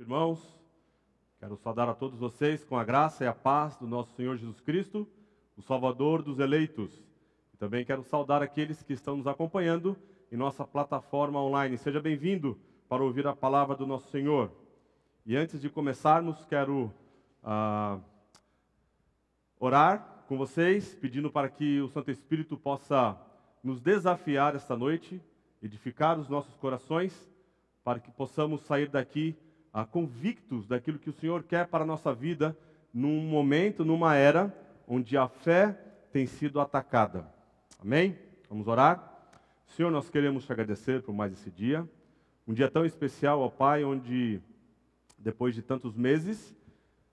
Irmãos, quero saudar a todos vocês com a graça e a paz do nosso Senhor Jesus Cristo, o Salvador dos eleitos. E também quero saudar aqueles que estão nos acompanhando em nossa plataforma online. Seja bem-vindo para ouvir a palavra do nosso Senhor. E antes de começarmos, quero ah, orar com vocês, pedindo para que o Santo Espírito possa nos desafiar esta noite, edificar os nossos corações, para que possamos sair daqui ah, convictos daquilo que o Senhor quer para a nossa vida, num momento, numa era onde a fé tem sido atacada. Amém? Vamos orar? Senhor, nós queremos te agradecer por mais esse dia, um dia tão especial, ó Pai, onde, depois de tantos meses,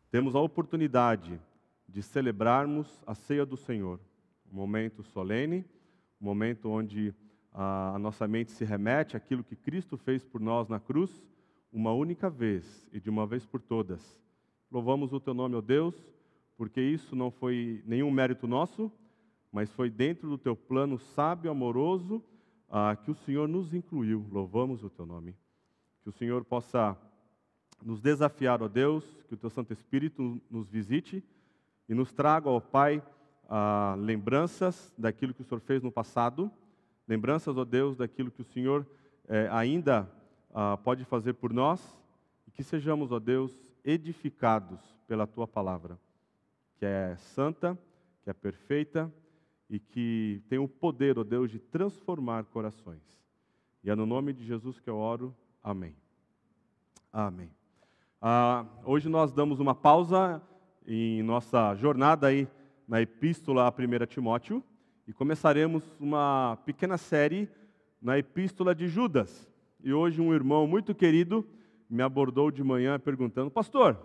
temos a oportunidade de celebrarmos a ceia do Senhor. Um momento solene, um momento onde a, nossa mente se remete àquilo que Cristo fez por nós na cruz uma única vez e de uma vez por todas. Louvamos o teu nome, ó Deus, porque isso não foi nenhum mérito nosso, mas foi dentro do teu plano sábio, amoroso, ah, que o Senhor nos incluiu. Louvamos o teu nome. Que o Senhor possa nos desafiar, ó Deus, que o teu Santo Espírito nos visite e nos traga, ó Pai, ah, lembranças daquilo que o Senhor fez no passado, lembranças, ó Deus, daquilo que o Senhor eh, ainda ah, pode fazer por nós e que sejamos, ó Deus, edificados pela tua palavra, que é santa, que é perfeita e que tem o poder, ó Deus, de transformar corações. E é no nome de Jesus que eu oro. Amém. Amém. Ah, hoje nós damos uma pausa em nossa jornada aí na Epístola a 1 Timóteo e começaremos uma pequena série na Epístola de Judas. E hoje um irmão muito querido me abordou de manhã perguntando: Pastor,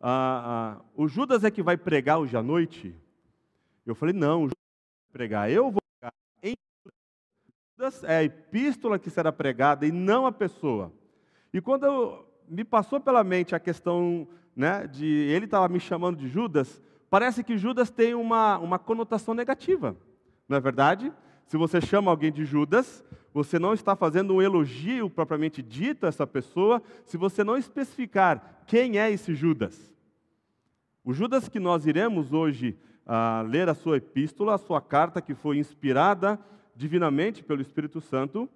ah, ah, o Judas é que vai pregar hoje à noite? Eu falei: Não, o Judas vai pregar. Eu vou pregar em Judas. É a epístola que será pregada e não a pessoa. E quando eu, me passou pela mente a questão né, de ele estava me chamando de Judas, parece que Judas tem uma, uma conotação negativa, não é verdade? Se você chama alguém de Judas, você não está fazendo um elogio propriamente dito a essa pessoa, se você não especificar quem é esse Judas. O Judas que nós iremos hoje ah, ler a sua epístola, a sua carta que foi inspirada divinamente pelo Espírito Santo,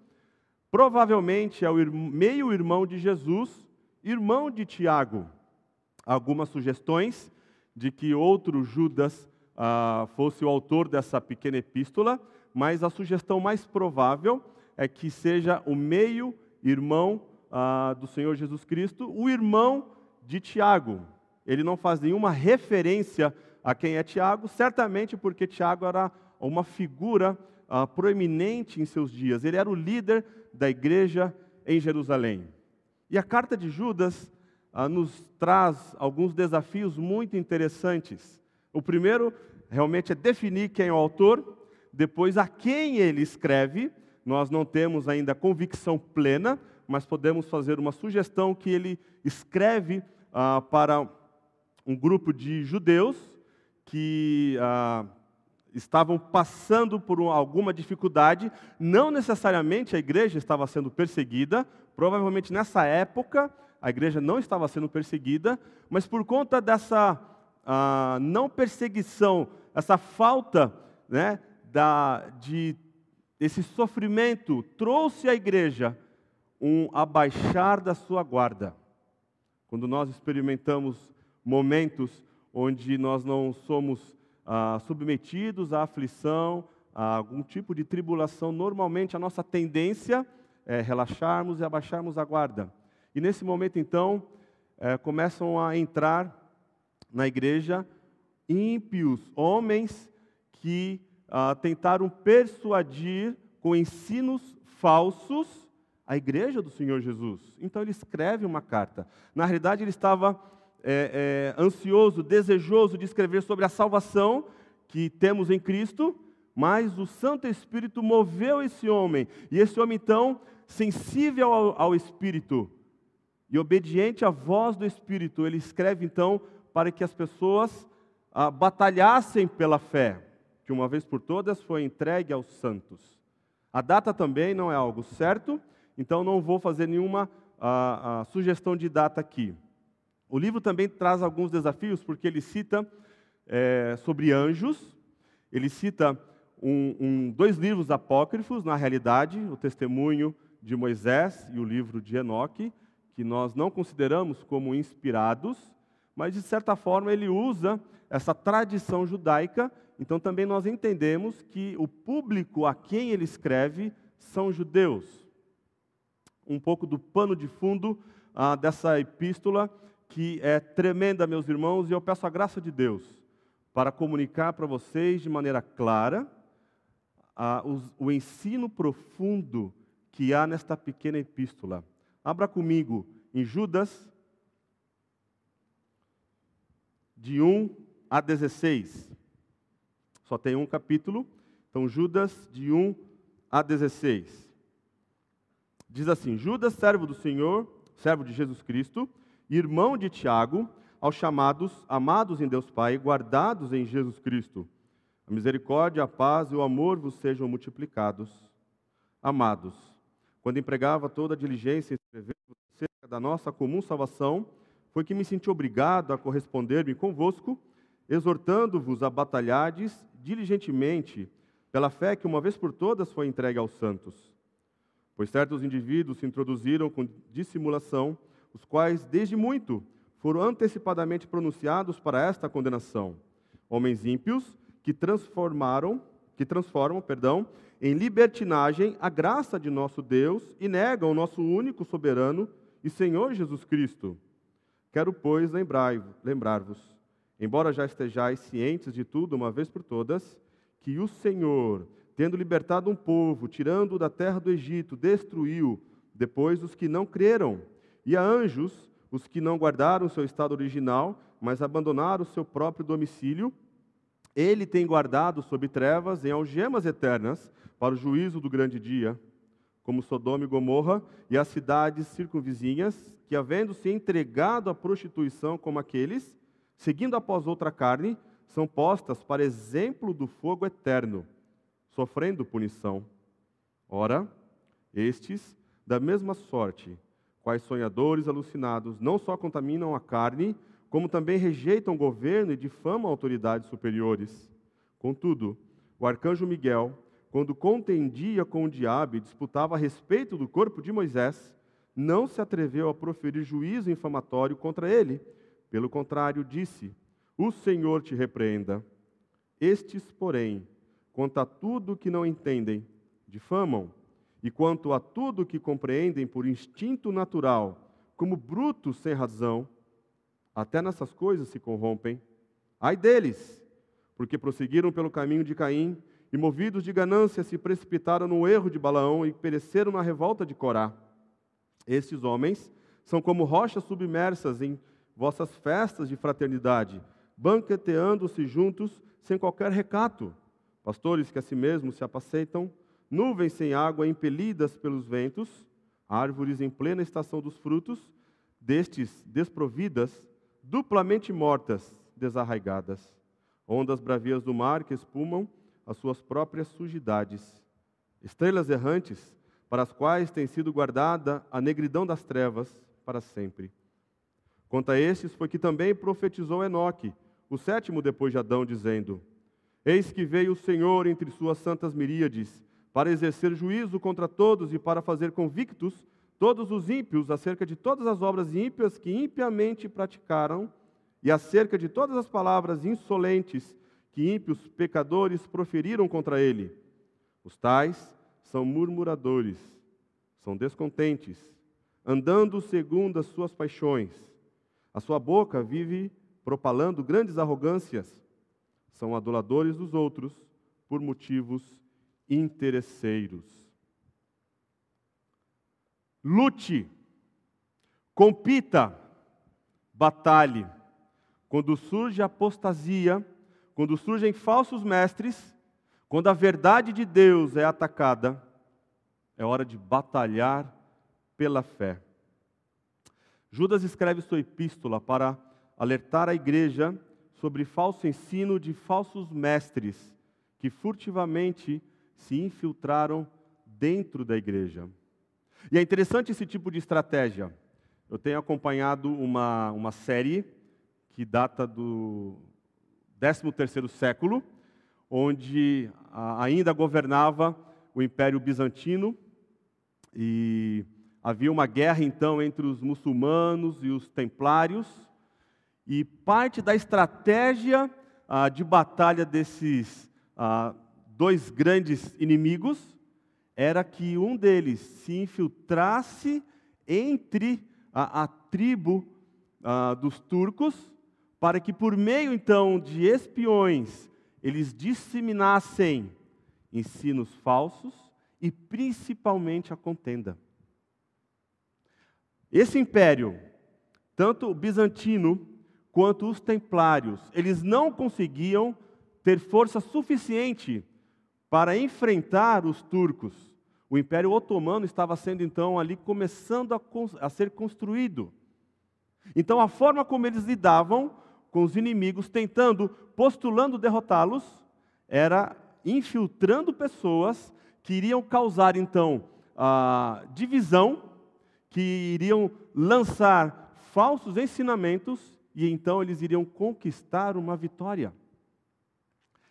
provavelmente é o meio-irmão de Jesus, irmão de Tiago. Algumas sugestões de que outro Judas ah, fosse o autor dessa pequena epístola, mas a sugestão mais provável é que seja o meio-irmão ah, do Senhor Jesus Cristo, o irmão de Tiago. Ele não faz nenhuma referência a quem é Tiago, certamente porque Tiago era uma figura ah, proeminente em seus dias. Ele era o líder da igreja em Jerusalém. E a carta de Judas ah, nos traz alguns desafios muito interessantes. O primeiro, realmente, é definir quem é o autor, depois, a quem ele escreve, nós não temos ainda convicção plena, mas podemos fazer uma sugestão que ele escreve ah, para um grupo de judeus que ah, estavam passando por alguma dificuldade. Não necessariamente a igreja estava sendo perseguida, provavelmente nessa época a igreja não estava sendo perseguida, mas por conta dessa ah, não perseguição, essa falta né, da, de esse sofrimento trouxe à igreja um abaixar da sua guarda. Quando nós experimentamos momentos onde nós não somos ah, submetidos à aflição, a algum tipo de tribulação, normalmente a nossa tendência é relaxarmos e abaixarmos a guarda. E nesse momento, então, é, começam a entrar na igreja ímpios, homens que ah, tentaram persuadir com ensinos falsos a igreja do Senhor Jesus. Então ele escreve uma carta. Na realidade, ele estava é, é, ansioso, desejoso de escrever sobre a salvação que temos em Cristo, mas o Santo Espírito moveu esse homem. E esse homem, então, sensível ao, ao Espírito e obediente à voz do Espírito, ele escreve, então, para que as pessoas ah, batalhassem pela fé que uma vez por todas foi entregue aos santos. A data também não é algo certo, então não vou fazer nenhuma ah, ah, sugestão de data aqui. O livro também traz alguns desafios, porque ele cita é, sobre anjos, ele cita um, um, dois livros apócrifos, na realidade, o testemunho de Moisés e o livro de Enoque, que nós não consideramos como inspirados, mas de certa forma ele usa essa tradição judaica, então também nós entendemos que o público a quem ele escreve são judeus. Um pouco do pano de fundo ah, dessa epístola, que é tremenda, meus irmãos, e eu peço a graça de Deus para comunicar para vocês de maneira clara ah, os, o ensino profundo que há nesta pequena epístola. Abra comigo em Judas, de 1 a 16. Só tem um capítulo, então Judas, de 1 a 16. Diz assim: Judas, servo do Senhor, servo de Jesus Cristo, irmão de Tiago, aos chamados, amados em Deus Pai, guardados em Jesus Cristo. A misericórdia, a paz e o amor vos sejam multiplicados. Amados, quando empregava toda a diligência em escrever acerca da nossa comum salvação, foi que me senti obrigado a corresponder-me convosco, exortando-vos a batalhardes diligentemente pela fé que uma vez por todas foi entregue aos santos. Pois certos indivíduos se introduziram com dissimulação, os quais, desde muito, foram antecipadamente pronunciados para esta condenação. Homens ímpios que transformaram, que transformam, perdão, em libertinagem a graça de nosso Deus e negam o nosso único soberano e Senhor Jesus Cristo. Quero, pois, lembrar-vos, embora já estejais cientes de tudo uma vez por todas, que o Senhor, tendo libertado um povo, tirando-o da terra do Egito, destruiu depois os que não creram, e a anjos, os que não guardaram seu estado original, mas abandonaram o seu próprio domicílio, ele tem guardado sob trevas em algemas eternas para o juízo do grande dia, como Sodoma e Gomorra e as cidades circunvizinhas, que havendo se entregado à prostituição como aqueles, seguindo após outra carne, são postas para exemplo do fogo eterno, sofrendo punição. Ora, estes, da mesma sorte, quais sonhadores alucinados, não só contaminam a carne, como também rejeitam o governo e difamam autoridades superiores. Contudo, o arcanjo Miguel, quando contendia com o diabo e disputava a respeito do corpo de Moisés, não se atreveu a proferir juízo infamatório contra ele. Pelo contrário, disse: O Senhor te repreenda. Estes, porém, quanto a tudo que não entendem, difamam, e quanto a tudo que compreendem por instinto natural, como brutos sem razão, até nessas coisas se corrompem. Ai deles, porque prosseguiram pelo caminho de Caim e, movidos de ganância, se precipitaram no erro de Balaão e pereceram na revolta de Corá. Estes homens são como rochas submersas em vossas festas de fraternidade, banqueteando-se juntos sem qualquer recato. Pastores que a si mesmos se apaceitam, nuvens sem água impelidas pelos ventos, árvores em plena estação dos frutos, destes desprovidas, duplamente mortas, desarraigadas, ondas bravias do mar que espumam as suas próprias sujidades, estrelas errantes para as quais tem sido guardada a negridão das trevas para sempre. Quanto a estes, foi que também profetizou Enoque, o sétimo depois de Adão, dizendo: Eis que veio o Senhor entre suas santas miríades, para exercer juízo contra todos e para fazer convictos todos os ímpios acerca de todas as obras ímpias que impiamente praticaram e acerca de todas as palavras insolentes que ímpios pecadores proferiram contra ele. Os tais são murmuradores, são descontentes, andando segundo as suas paixões. A sua boca vive propalando grandes arrogâncias. São aduladores dos outros por motivos interesseiros lute, compita, batalhe. Quando surge apostasia, quando surgem falsos mestres, quando a verdade de Deus é atacada, é hora de batalhar pela fé. Judas escreve sua epístola para alertar a igreja sobre falso ensino de falsos mestres que furtivamente se infiltraram dentro da igreja. E é interessante esse tipo de estratégia. eu tenho acompanhado uma, uma série que data do 13º século, onde ainda governava o Império Bizantino e havia uma guerra então entre os muçulmanos e os templários, e parte da estratégia ah, de batalha desses ah, dois grandes inimigos era que um deles se infiltrasse entre a, a tribo ah, dos turcos, para que por meio então de espiões eles disseminassem ensinos falsos e principalmente a contenda. Esse império, tanto o bizantino quanto os templários, eles não conseguiam ter força suficiente para enfrentar os turcos. O Império Otomano estava sendo então ali começando a, a ser construído. Então a forma como eles lidavam com os inimigos, tentando, postulando derrotá-los, era infiltrando pessoas que iriam causar então a divisão, que iriam lançar falsos ensinamentos e então eles iriam conquistar uma vitória.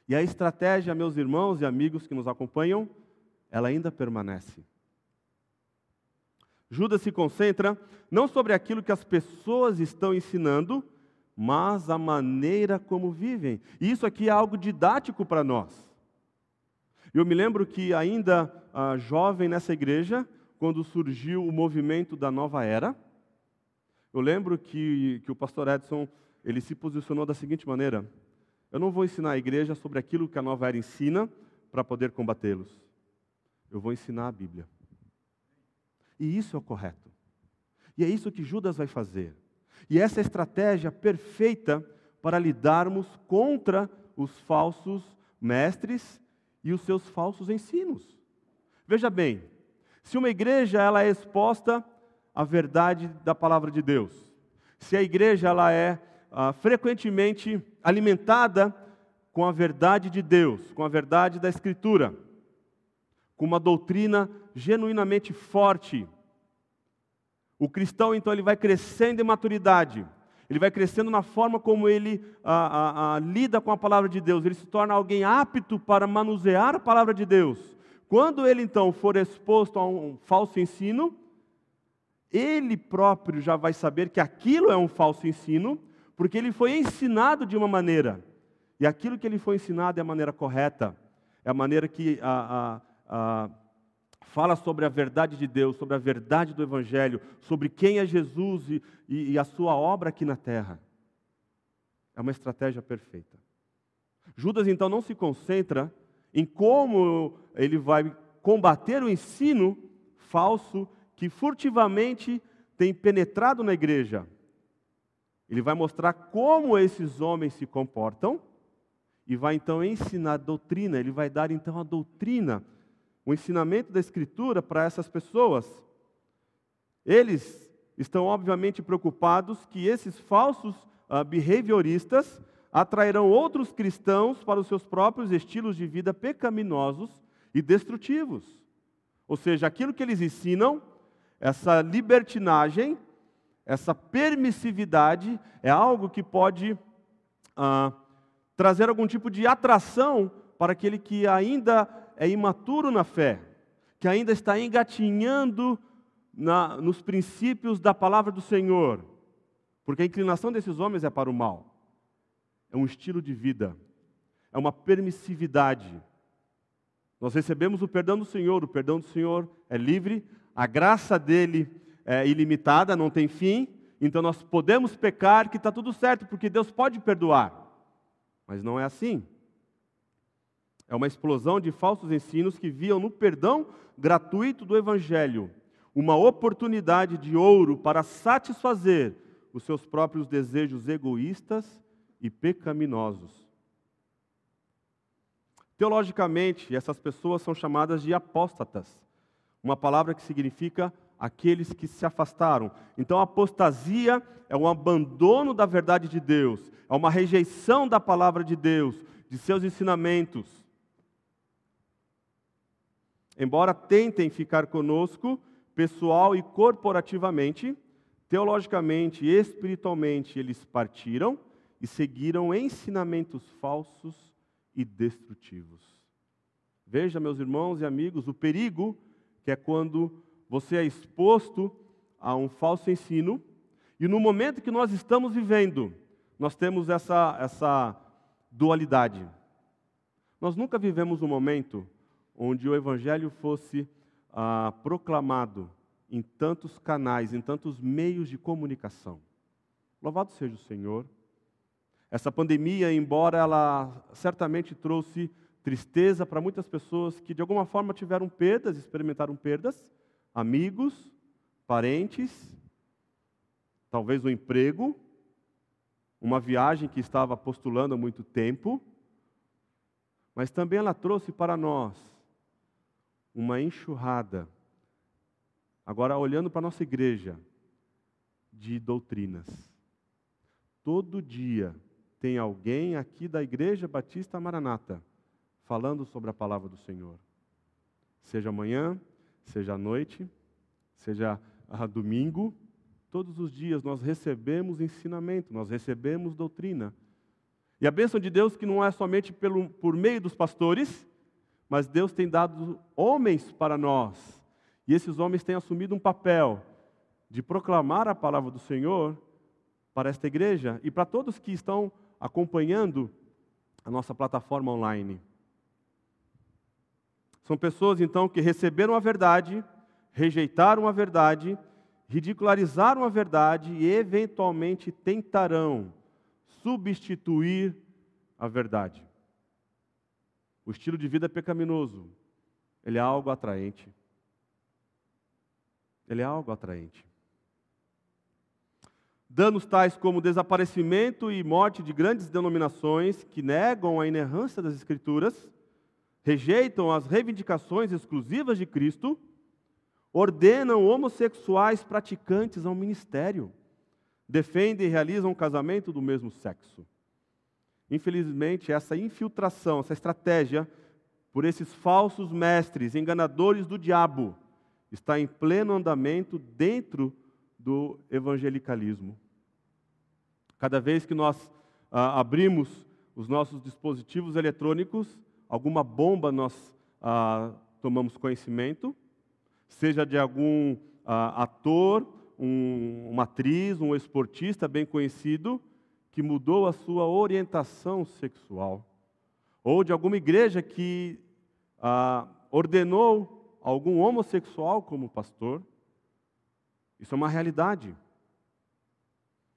E a estratégia, meus irmãos e amigos que nos acompanham, ela ainda permanece. Judas se concentra não sobre aquilo que as pessoas estão ensinando, mas a maneira como vivem. E isso aqui é algo didático para nós. Eu me lembro que ainda ah, jovem nessa igreja, quando surgiu o movimento da nova era, eu lembro que, que o pastor Edson ele se posicionou da seguinte maneira: eu não vou ensinar a igreja sobre aquilo que a nova era ensina para poder combatê-los. Eu vou ensinar a Bíblia. E isso é o correto. E é isso que Judas vai fazer. E essa é a estratégia perfeita para lidarmos contra os falsos mestres e os seus falsos ensinos. Veja bem, se uma igreja ela é exposta à verdade da palavra de Deus, se a igreja ela é ah, frequentemente alimentada com a verdade de Deus, com a verdade da Escritura, com uma doutrina genuinamente forte, o cristão então ele vai crescendo em maturidade, ele vai crescendo na forma como ele ah, ah, lida com a palavra de Deus, ele se torna alguém apto para manusear a palavra de Deus. Quando ele então for exposto a um falso ensino, ele próprio já vai saber que aquilo é um falso ensino, porque ele foi ensinado de uma maneira, e aquilo que ele foi ensinado é a maneira correta, é a maneira que a, a, a fala sobre a verdade de Deus, sobre a verdade do Evangelho, sobre quem é Jesus e, e, e a sua obra aqui na terra. É uma estratégia perfeita. Judas então não se concentra em como ele vai combater o ensino falso que furtivamente tem penetrado na igreja. Ele vai mostrar como esses homens se comportam e vai então ensinar doutrina, ele vai dar então a doutrina o ensinamento da Escritura para essas pessoas. Eles estão obviamente preocupados que esses falsos uh, behavioristas atrairão outros cristãos para os seus próprios estilos de vida pecaminosos e destrutivos. Ou seja, aquilo que eles ensinam, essa libertinagem, essa permissividade, é algo que pode uh, trazer algum tipo de atração para aquele que ainda é imaturo na fé, que ainda está engatinhando na, nos princípios da palavra do Senhor, porque a inclinação desses homens é para o mal, é um estilo de vida, é uma permissividade. Nós recebemos o perdão do Senhor, o perdão do Senhor é livre, a graça dele é ilimitada, não tem fim, então nós podemos pecar que está tudo certo, porque Deus pode perdoar, mas não é assim. É uma explosão de falsos ensinos que viam no perdão gratuito do Evangelho uma oportunidade de ouro para satisfazer os seus próprios desejos egoístas e pecaminosos. Teologicamente, essas pessoas são chamadas de apóstatas, uma palavra que significa aqueles que se afastaram. Então, a apostasia é um abandono da verdade de Deus, é uma rejeição da palavra de Deus, de seus ensinamentos embora tentem ficar conosco, pessoal e corporativamente, Teologicamente e espiritualmente, eles partiram e seguiram ensinamentos falsos e destrutivos. Veja, meus irmãos e amigos, o perigo que é quando você é exposto a um falso ensino e no momento que nós estamos vivendo, nós temos essa, essa dualidade. Nós nunca vivemos um momento onde o Evangelho fosse ah, proclamado em tantos canais, em tantos meios de comunicação. Louvado seja o Senhor. Essa pandemia, embora ela certamente trouxe tristeza para muitas pessoas que de alguma forma tiveram perdas, experimentaram perdas, amigos, parentes, talvez um emprego, uma viagem que estava postulando há muito tempo, mas também ela trouxe para nós uma enxurrada, agora olhando para a nossa igreja, de doutrinas. Todo dia tem alguém aqui da Igreja Batista Maranata falando sobre a palavra do Senhor. Seja amanhã, seja à noite, seja a domingo, todos os dias nós recebemos ensinamento, nós recebemos doutrina. E a bênção de Deus que não é somente pelo, por meio dos pastores, mas Deus tem dado homens para nós. E esses homens têm assumido um papel de proclamar a palavra do Senhor para esta igreja e para todos que estão acompanhando a nossa plataforma online. São pessoas então que receberam a verdade, rejeitaram a verdade, ridicularizaram a verdade e eventualmente tentarão substituir a verdade. O estilo de vida é pecaminoso. Ele é algo atraente. Ele é algo atraente. Danos tais como desaparecimento e morte de grandes denominações que negam a inerrância das Escrituras rejeitam as reivindicações exclusivas de Cristo, ordenam homossexuais praticantes ao ministério, defendem e realizam um casamento do mesmo sexo. Infelizmente, essa infiltração, essa estratégia por esses falsos mestres, enganadores do diabo, está em pleno andamento dentro do evangelicalismo. Cada vez que nós ah, abrimos os nossos dispositivos eletrônicos, alguma bomba nós ah, tomamos conhecimento, seja de algum ah, ator, um, uma atriz, um esportista bem conhecido, que mudou a sua orientação sexual, ou de alguma igreja que ah, ordenou algum homossexual como pastor. Isso é uma realidade.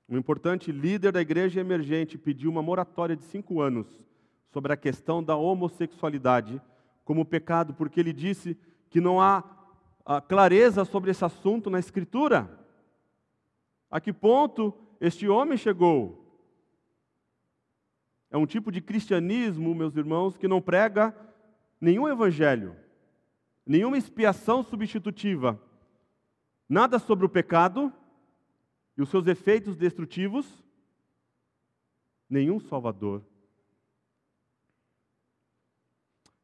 Um importante líder da igreja emergente pediu uma moratória de cinco anos sobre a questão da homossexualidade como pecado, porque ele disse que não há clareza sobre esse assunto na Escritura. A que ponto este homem chegou? É um tipo de cristianismo, meus irmãos, que não prega nenhum evangelho, nenhuma expiação substitutiva, nada sobre o pecado e os seus efeitos destrutivos, nenhum salvador.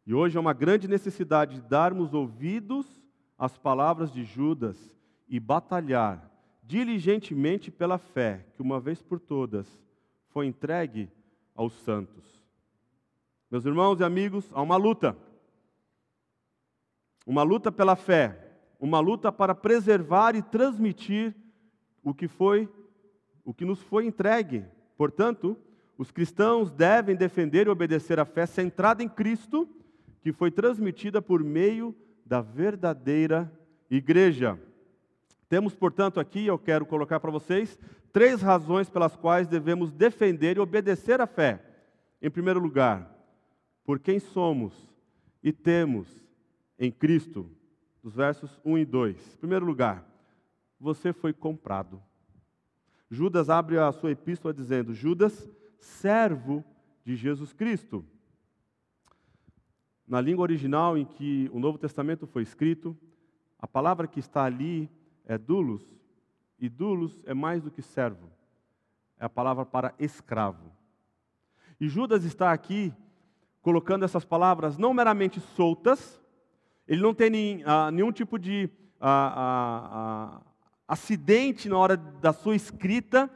E hoje é uma grande necessidade de darmos ouvidos às palavras de Judas e batalhar diligentemente pela fé que, uma vez por todas, foi entregue aos santos. Meus irmãos e amigos, há uma luta. Uma luta pela fé, uma luta para preservar e transmitir o que foi, o que nos foi entregue. Portanto, os cristãos devem defender e obedecer a fé centrada em Cristo que foi transmitida por meio da verdadeira igreja. Temos, portanto, aqui, eu quero colocar para vocês, três razões pelas quais devemos defender e obedecer a fé. Em primeiro lugar, por quem somos e temos em Cristo, dos versos 1 e 2. Em primeiro lugar, você foi comprado. Judas abre a sua epístola dizendo: Judas, servo de Jesus Cristo na língua original em que o Novo Testamento foi escrito, a palavra que está ali é dulos, e dulos é mais do que servo, é a palavra para escravo. E Judas está aqui colocando essas palavras não meramente soltas, ele não tem nem, ah, nenhum tipo de ah, ah, acidente na hora da sua escrita,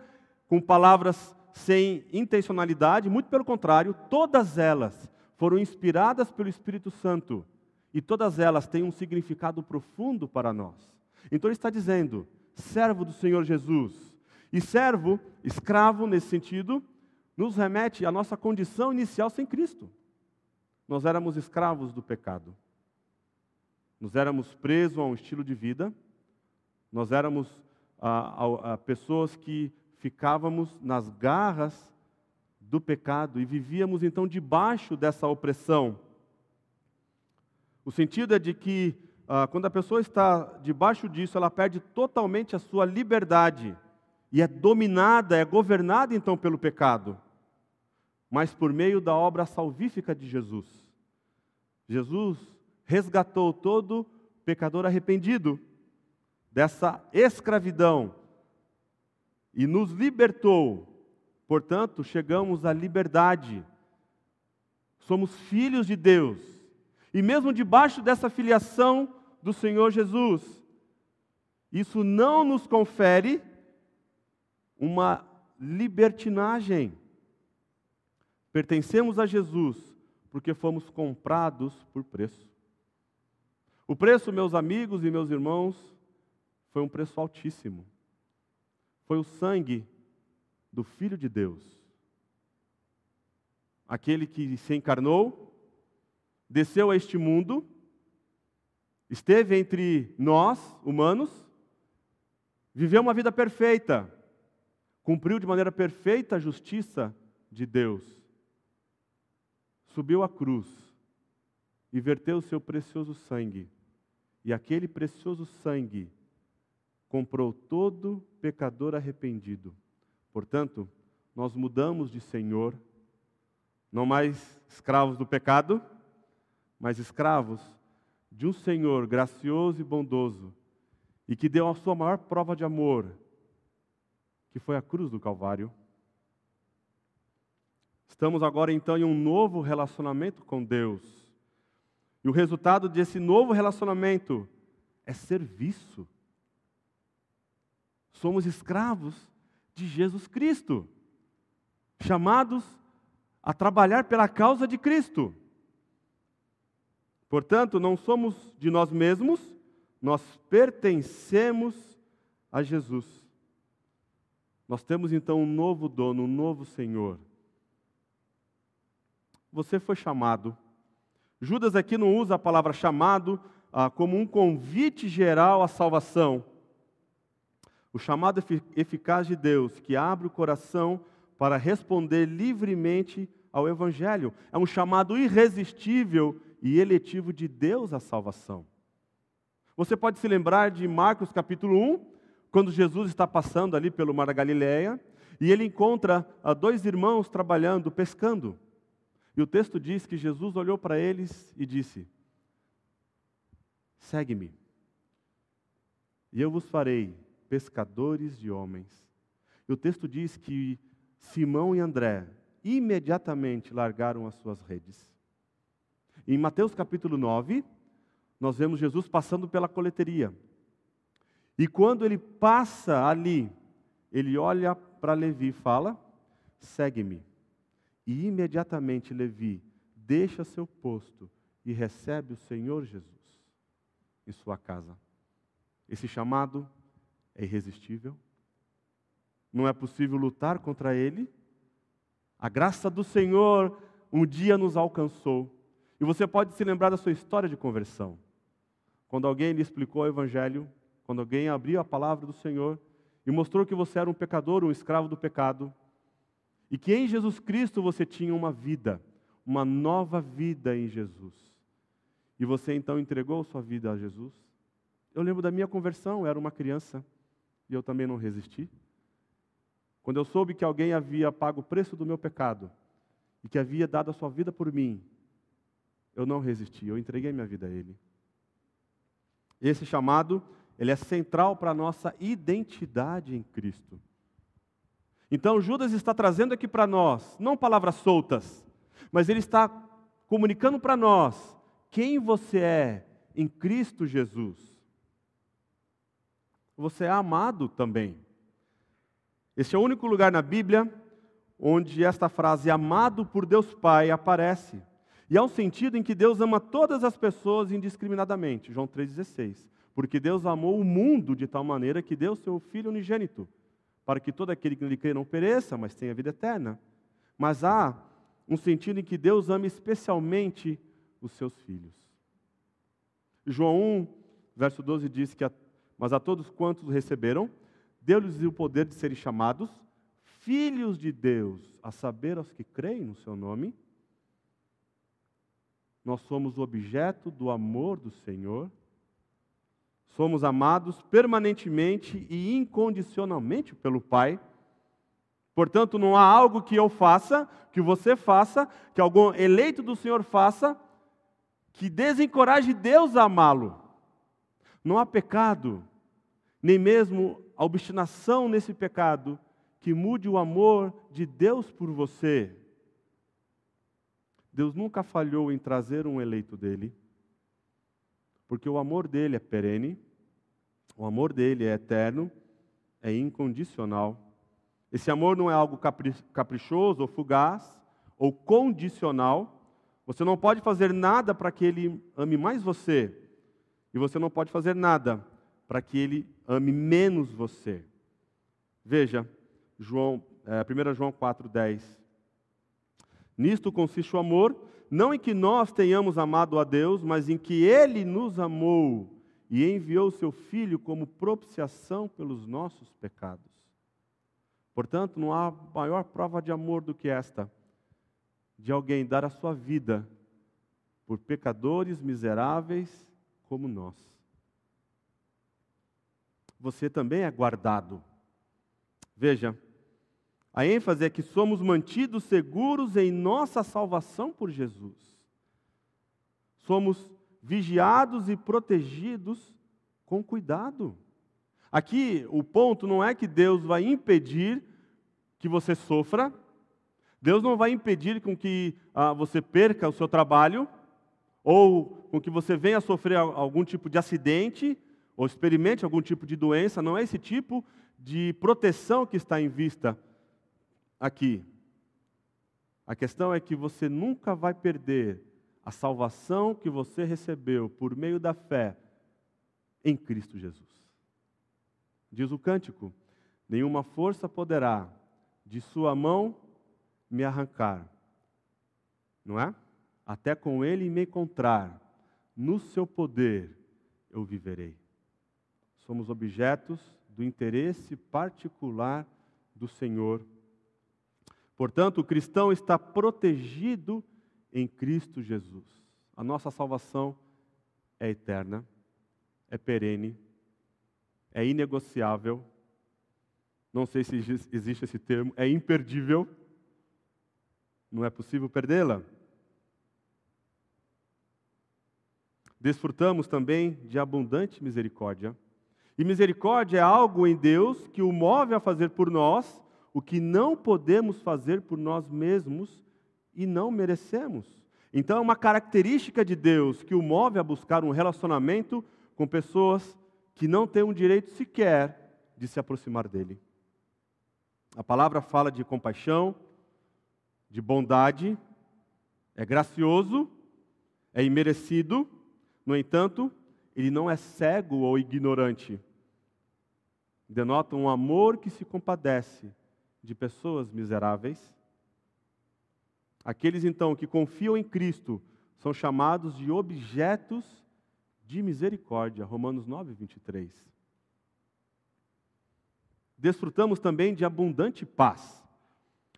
com palavras sem intencionalidade, muito pelo contrário, todas elas foram inspiradas pelo Espírito Santo e todas elas têm um significado profundo para nós. Então ele está dizendo: servo do Senhor Jesus. E servo, escravo nesse sentido, nos remete à nossa condição inicial sem Cristo. Nós éramos escravos do pecado. Nós éramos presos a um estilo de vida. Nós éramos a, a, a pessoas que ficávamos nas garras do pecado e vivíamos então debaixo dessa opressão. O sentido é de que ah, quando a pessoa está debaixo disso, ela perde totalmente a sua liberdade e é dominada, é governada então pelo pecado, mas por meio da obra salvífica de Jesus. Jesus resgatou todo pecador arrependido dessa escravidão e nos libertou. Portanto, chegamos à liberdade. Somos filhos de Deus. E mesmo debaixo dessa filiação do Senhor Jesus, isso não nos confere uma libertinagem. Pertencemos a Jesus porque fomos comprados por preço. O preço, meus amigos e meus irmãos, foi um preço altíssimo foi o sangue do Filho de Deus. Aquele que se encarnou, desceu a este mundo, esteve entre nós, humanos, viveu uma vida perfeita, cumpriu de maneira perfeita a justiça de Deus, subiu à cruz e verteu o seu precioso sangue, e aquele precioso sangue comprou todo pecador arrependido. Portanto, nós mudamos de Senhor, não mais escravos do pecado, mas escravos de um Senhor gracioso e bondoso e que deu a sua maior prova de amor, que foi a cruz do Calvário. Estamos agora então em um novo relacionamento com Deus. E o resultado desse novo relacionamento é serviço somos escravos de Jesus Cristo, chamados a trabalhar pela causa de Cristo. Portanto, não somos de nós mesmos, nós pertencemos a Jesus. Nós temos então um novo dono, um novo Senhor. Você foi chamado. Judas aqui não usa a palavra chamado ah, como um convite geral à salvação o chamado eficaz de Deus, que abre o coração para responder livremente ao Evangelho. É um chamado irresistível e eletivo de Deus à salvação. Você pode se lembrar de Marcos capítulo 1, quando Jesus está passando ali pelo Mar da Galileia, e ele encontra ah, dois irmãos trabalhando, pescando. E o texto diz que Jesus olhou para eles e disse: Segue-me, e eu vos farei pescadores de homens. E o texto diz que Simão e André imediatamente largaram as suas redes. Em Mateus capítulo 9, nós vemos Jesus passando pela coleteria. E quando ele passa ali, ele olha para Levi e fala: segue-me. E imediatamente Levi deixa seu posto e recebe o Senhor Jesus em sua casa. Esse chamado é irresistível, não é possível lutar contra ele. A graça do Senhor um dia nos alcançou. E você pode se lembrar da sua história de conversão. Quando alguém lhe explicou o Evangelho, quando alguém abriu a palavra do Senhor e mostrou que você era um pecador, um escravo do pecado, e que em Jesus Cristo você tinha uma vida, uma nova vida em Jesus. E você então entregou sua vida a Jesus. Eu lembro da minha conversão, eu era uma criança e eu também não resisti. Quando eu soube que alguém havia pago o preço do meu pecado e que havia dado a sua vida por mim, eu não resisti, eu entreguei minha vida a Ele. Esse chamado, ele é central para a nossa identidade em Cristo. Então, Judas está trazendo aqui para nós, não palavras soltas, mas ele está comunicando para nós quem você é em Cristo Jesus. Você é amado também. Este é o único lugar na Bíblia onde esta frase amado por Deus Pai aparece. E há um sentido em que Deus ama todas as pessoas indiscriminadamente, João 3,16. Porque Deus amou o mundo de tal maneira que deu seu Filho unigênito, para que todo aquele que nele crê não pereça, mas tenha vida eterna. Mas há um sentido em que Deus ama especialmente os seus filhos. João 1, verso 12 diz que, a, mas a todos quantos receberam, deu-lhes o poder de serem chamados filhos de Deus, a saber, aos que creem no seu nome. Nós somos o objeto do amor do Senhor. Somos amados permanentemente e incondicionalmente pelo Pai. Portanto, não há algo que eu faça, que você faça, que algum eleito do Senhor faça, que desencoraje Deus a amá-lo. Não há pecado, nem mesmo a obstinação nesse pecado, que mude o amor de Deus por você. Deus nunca falhou em trazer um eleito dele, porque o amor dele é perene, o amor dele é eterno, é incondicional. Esse amor não é algo caprichoso ou fugaz ou condicional. Você não pode fazer nada para que ele ame mais você, e você não pode fazer nada para que ele ame menos você. Veja, João, é, 1 João 4,10. Nisto consiste o amor, não em que nós tenhamos amado a Deus, mas em que Ele nos amou e enviou seu Filho como propiciação pelos nossos pecados. Portanto, não há maior prova de amor do que esta, de alguém dar a sua vida por pecadores miseráveis como nós. Você também é guardado. Veja, a ênfase é que somos mantidos seguros em nossa salvação por Jesus. Somos vigiados e protegidos com cuidado. Aqui o ponto não é que Deus vai impedir que você sofra, Deus não vai impedir com que ah, você perca o seu trabalho, ou com que você venha a sofrer algum tipo de acidente, ou experimente algum tipo de doença, não é esse tipo de proteção que está em vista aqui. A questão é que você nunca vai perder a salvação que você recebeu por meio da fé em Cristo Jesus. Diz o cântico: nenhuma força poderá de sua mão me arrancar, não é? Até com ele me encontrar, no seu poder eu viverei. Somos objetos do interesse particular do Senhor Portanto, o cristão está protegido em Cristo Jesus. A nossa salvação é eterna, é perene, é inegociável. Não sei se existe esse termo, é imperdível. Não é possível perdê-la. Desfrutamos também de abundante misericórdia. E misericórdia é algo em Deus que o move a fazer por nós o que não podemos fazer por nós mesmos e não merecemos. Então, é uma característica de Deus que o move a buscar um relacionamento com pessoas que não têm um direito sequer de se aproximar dele. A palavra fala de compaixão, de bondade, é gracioso, é imerecido, no entanto, ele não é cego ou ignorante. Denota um amor que se compadece de pessoas miseráveis. Aqueles então que confiam em Cristo são chamados de objetos de misericórdia. Romanos 9, 23. Desfrutamos também de abundante paz.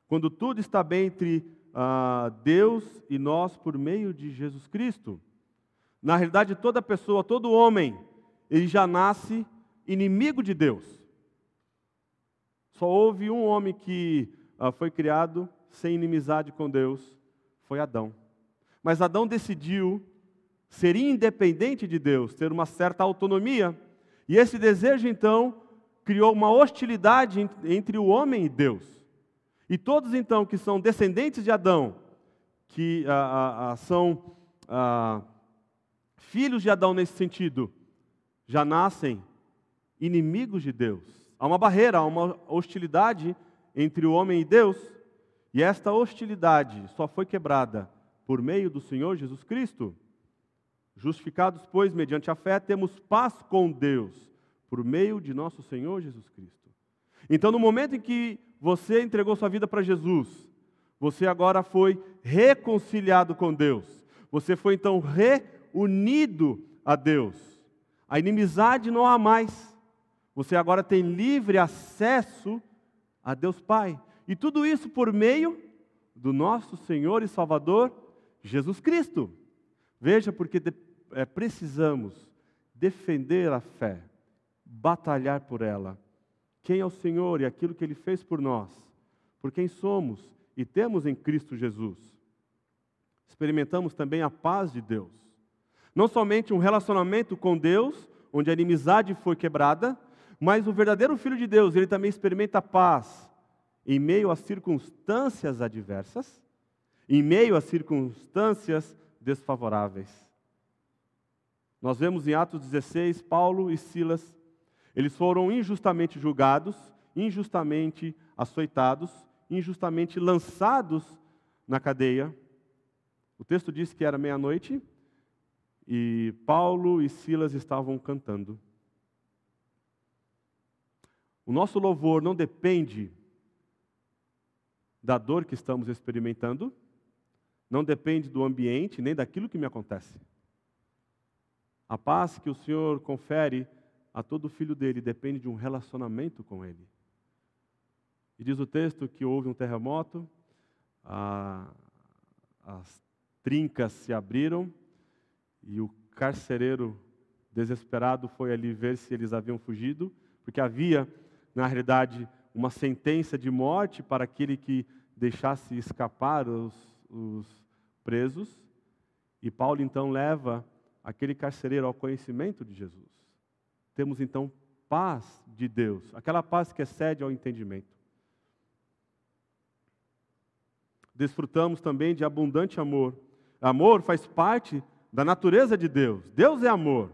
Quando tudo está bem entre uh, Deus e nós por meio de Jesus Cristo. Na realidade, toda pessoa, todo homem, ele já nasce inimigo de Deus. Só houve um homem que ah, foi criado sem inimizade com Deus, foi Adão. Mas Adão decidiu ser independente de Deus, ter uma certa autonomia. E esse desejo, então, criou uma hostilidade entre o homem e Deus. E todos, então, que são descendentes de Adão, que ah, ah, ah são ah, filhos de Adão nesse sentido, já nascem inimigos de Deus. Há uma barreira, há uma hostilidade entre o homem e Deus, e esta hostilidade só foi quebrada por meio do Senhor Jesus Cristo. Justificados, pois, mediante a fé, temos paz com Deus, por meio de nosso Senhor Jesus Cristo. Então, no momento em que você entregou sua vida para Jesus, você agora foi reconciliado com Deus. Você foi então reunido a Deus. A inimizade não há mais. Você agora tem livre acesso a Deus Pai. E tudo isso por meio do nosso Senhor e Salvador Jesus Cristo. Veja, porque é, precisamos defender a fé, batalhar por ela. Quem é o Senhor e aquilo que Ele fez por nós, por quem somos e temos em Cristo Jesus. Experimentamos também a paz de Deus. Não somente um relacionamento com Deus, onde a inimizade foi quebrada, mas o verdadeiro Filho de Deus, ele também experimenta a paz em meio às circunstâncias adversas, em meio às circunstâncias desfavoráveis. Nós vemos em Atos 16, Paulo e Silas, eles foram injustamente julgados, injustamente açoitados, injustamente lançados na cadeia. O texto diz que era meia-noite e Paulo e Silas estavam cantando. O nosso louvor não depende da dor que estamos experimentando, não depende do ambiente, nem daquilo que me acontece. A paz que o Senhor confere a todo filho dele depende de um relacionamento com ele. E diz o texto que houve um terremoto, a, as trincas se abriram e o carcereiro desesperado foi ali ver se eles haviam fugido, porque havia, na realidade, uma sentença de morte para aquele que deixasse escapar os, os presos. E Paulo então leva aquele carcereiro ao conhecimento de Jesus. Temos então paz de Deus, aquela paz que excede ao entendimento. Desfrutamos também de abundante amor. Amor faz parte da natureza de Deus. Deus é amor.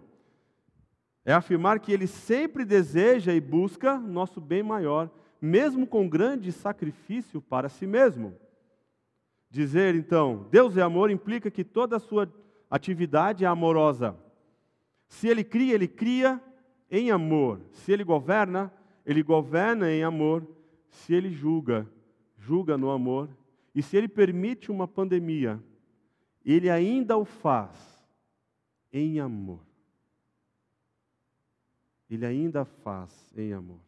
É afirmar que Ele sempre deseja e busca nosso bem maior, mesmo com grande sacrifício para si mesmo. Dizer então, Deus é amor, implica que toda a sua atividade é amorosa. Se ele cria, ele cria em amor. Se ele governa, ele governa em amor. Se ele julga, julga no amor. E se ele permite uma pandemia, ele ainda o faz em amor. Ele ainda faz em amor.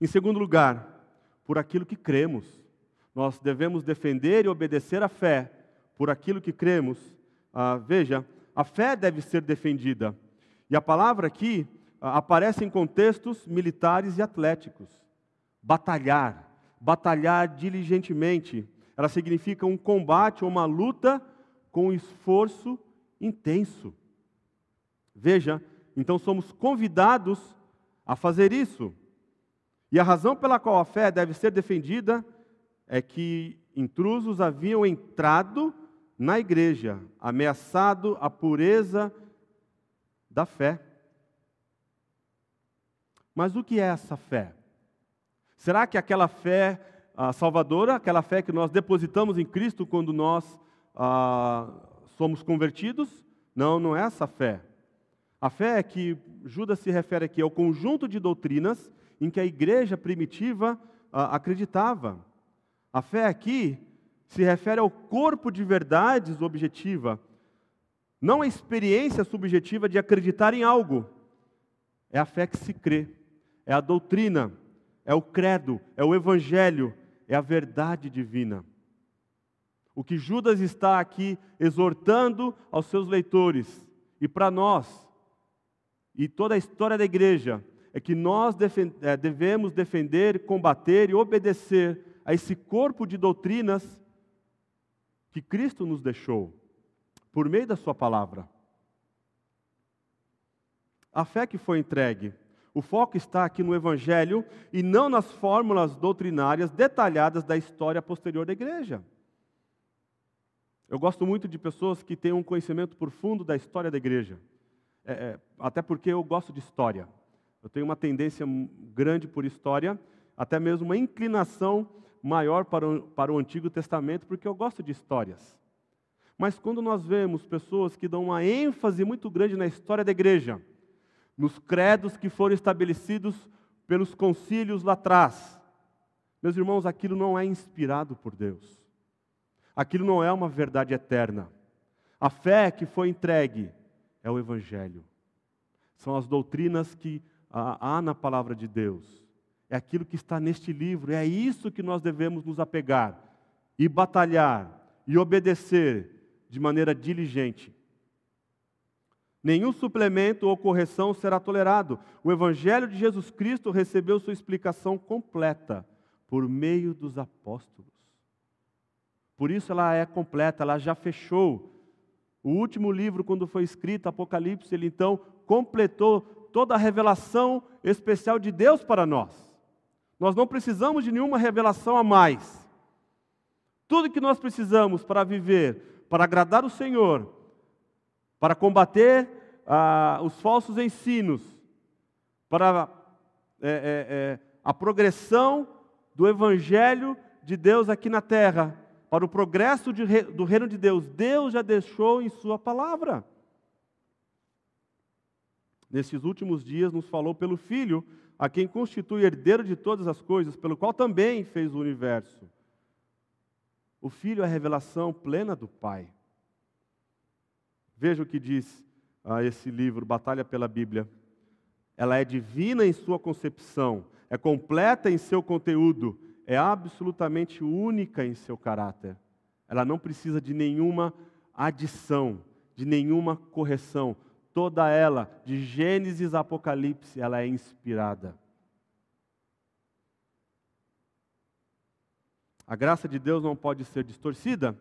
Em segundo lugar, por aquilo que cremos. Nós devemos defender e obedecer a fé por aquilo que cremos ah, veja, a fé deve ser defendida. E a palavra aqui ah, aparece em contextos militares e atléticos. Batalhar, batalhar diligentemente. Ela significa um combate ou uma luta com esforço intenso. Veja, então somos convidados a fazer isso. E a razão pela qual a fé deve ser defendida é que intrusos haviam entrado na igreja, ameaçado a pureza da fé. Mas o que é essa fé? Será que aquela fé ah, salvadora, aquela fé que nós depositamos em Cristo quando nós ah, somos convertidos? Não, não é essa fé. A fé é que Judas se refere aqui ao conjunto de doutrinas em que a igreja primitiva ah, acreditava. A fé aqui se refere ao corpo de verdades objetiva, não a experiência subjetiva de acreditar em algo. É a fé que se crê, é a doutrina, é o credo, é o evangelho, é a verdade divina. O que Judas está aqui exortando aos seus leitores e para nós, e toda a história da igreja, é que nós é, devemos defender, combater e obedecer a esse corpo de doutrinas que Cristo nos deixou por meio da Sua palavra. A fé que foi entregue, o foco está aqui no Evangelho e não nas fórmulas doutrinárias detalhadas da história posterior da igreja. Eu gosto muito de pessoas que têm um conhecimento profundo da história da igreja, é, é, até porque eu gosto de história. Eu tenho uma tendência grande por história, até mesmo uma inclinação maior para o, para o Antigo Testamento, porque eu gosto de histórias. Mas quando nós vemos pessoas que dão uma ênfase muito grande na história da igreja, nos credos que foram estabelecidos pelos concílios lá atrás, meus irmãos, aquilo não é inspirado por Deus. Aquilo não é uma verdade eterna. A fé que foi entregue é o Evangelho. São as doutrinas que há na palavra de Deus. É aquilo que está neste livro. É isso que nós devemos nos apegar e batalhar e obedecer de maneira diligente. Nenhum suplemento ou correção será tolerado. O Evangelho de Jesus Cristo recebeu sua explicação completa por meio dos apóstolos. Por isso ela é completa, ela já fechou. O último livro, quando foi escrito, Apocalipse, ele então completou toda a revelação especial de Deus para nós. Nós não precisamos de nenhuma revelação a mais. Tudo que nós precisamos para viver, para agradar o Senhor, para combater ah, os falsos ensinos, para é, é, é, a progressão do Evangelho de Deus aqui na terra, para o progresso de, do reino de Deus, Deus já deixou em Sua palavra. Nesses últimos dias, nos falou pelo Filho, a quem constitui herdeiro de todas as coisas, pelo qual também fez o universo. O Filho é a revelação plena do Pai. Veja o que diz ah, esse livro, Batalha pela Bíblia. Ela é divina em sua concepção, é completa em seu conteúdo, é absolutamente única em seu caráter. Ela não precisa de nenhuma adição, de nenhuma correção. Toda ela, de Gênesis a Apocalipse, ela é inspirada. A graça de Deus não pode ser distorcida,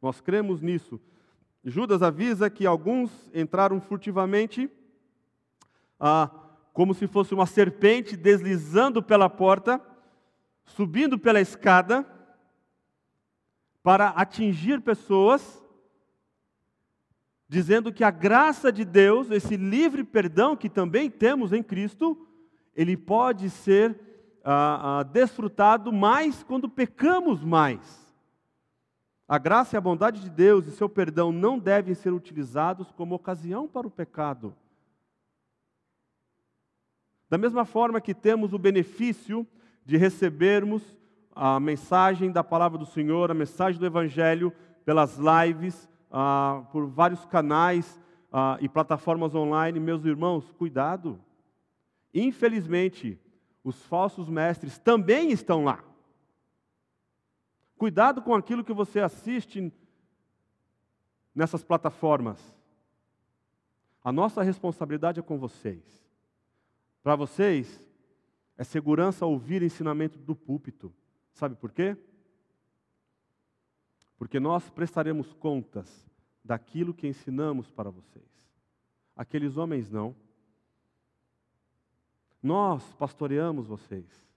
nós cremos nisso. Judas avisa que alguns entraram furtivamente, ah, como se fosse uma serpente deslizando pela porta, subindo pela escada, para atingir pessoas, dizendo que a graça de Deus, esse livre perdão que também temos em Cristo, ele pode ser ah, ah, desfrutado mais quando pecamos mais. A graça e a bondade de Deus e seu perdão não devem ser utilizados como ocasião para o pecado. Da mesma forma que temos o benefício de recebermos a mensagem da palavra do Senhor, a mensagem do Evangelho pelas lives, ah, por vários canais ah, e plataformas online, meus irmãos, cuidado. Infelizmente, os falsos mestres também estão lá. Cuidado com aquilo que você assiste nessas plataformas. A nossa responsabilidade é com vocês. Para vocês, é segurança ouvir ensinamento do púlpito. Sabe por quê? Porque nós prestaremos contas daquilo que ensinamos para vocês. Aqueles homens não. Nós pastoreamos vocês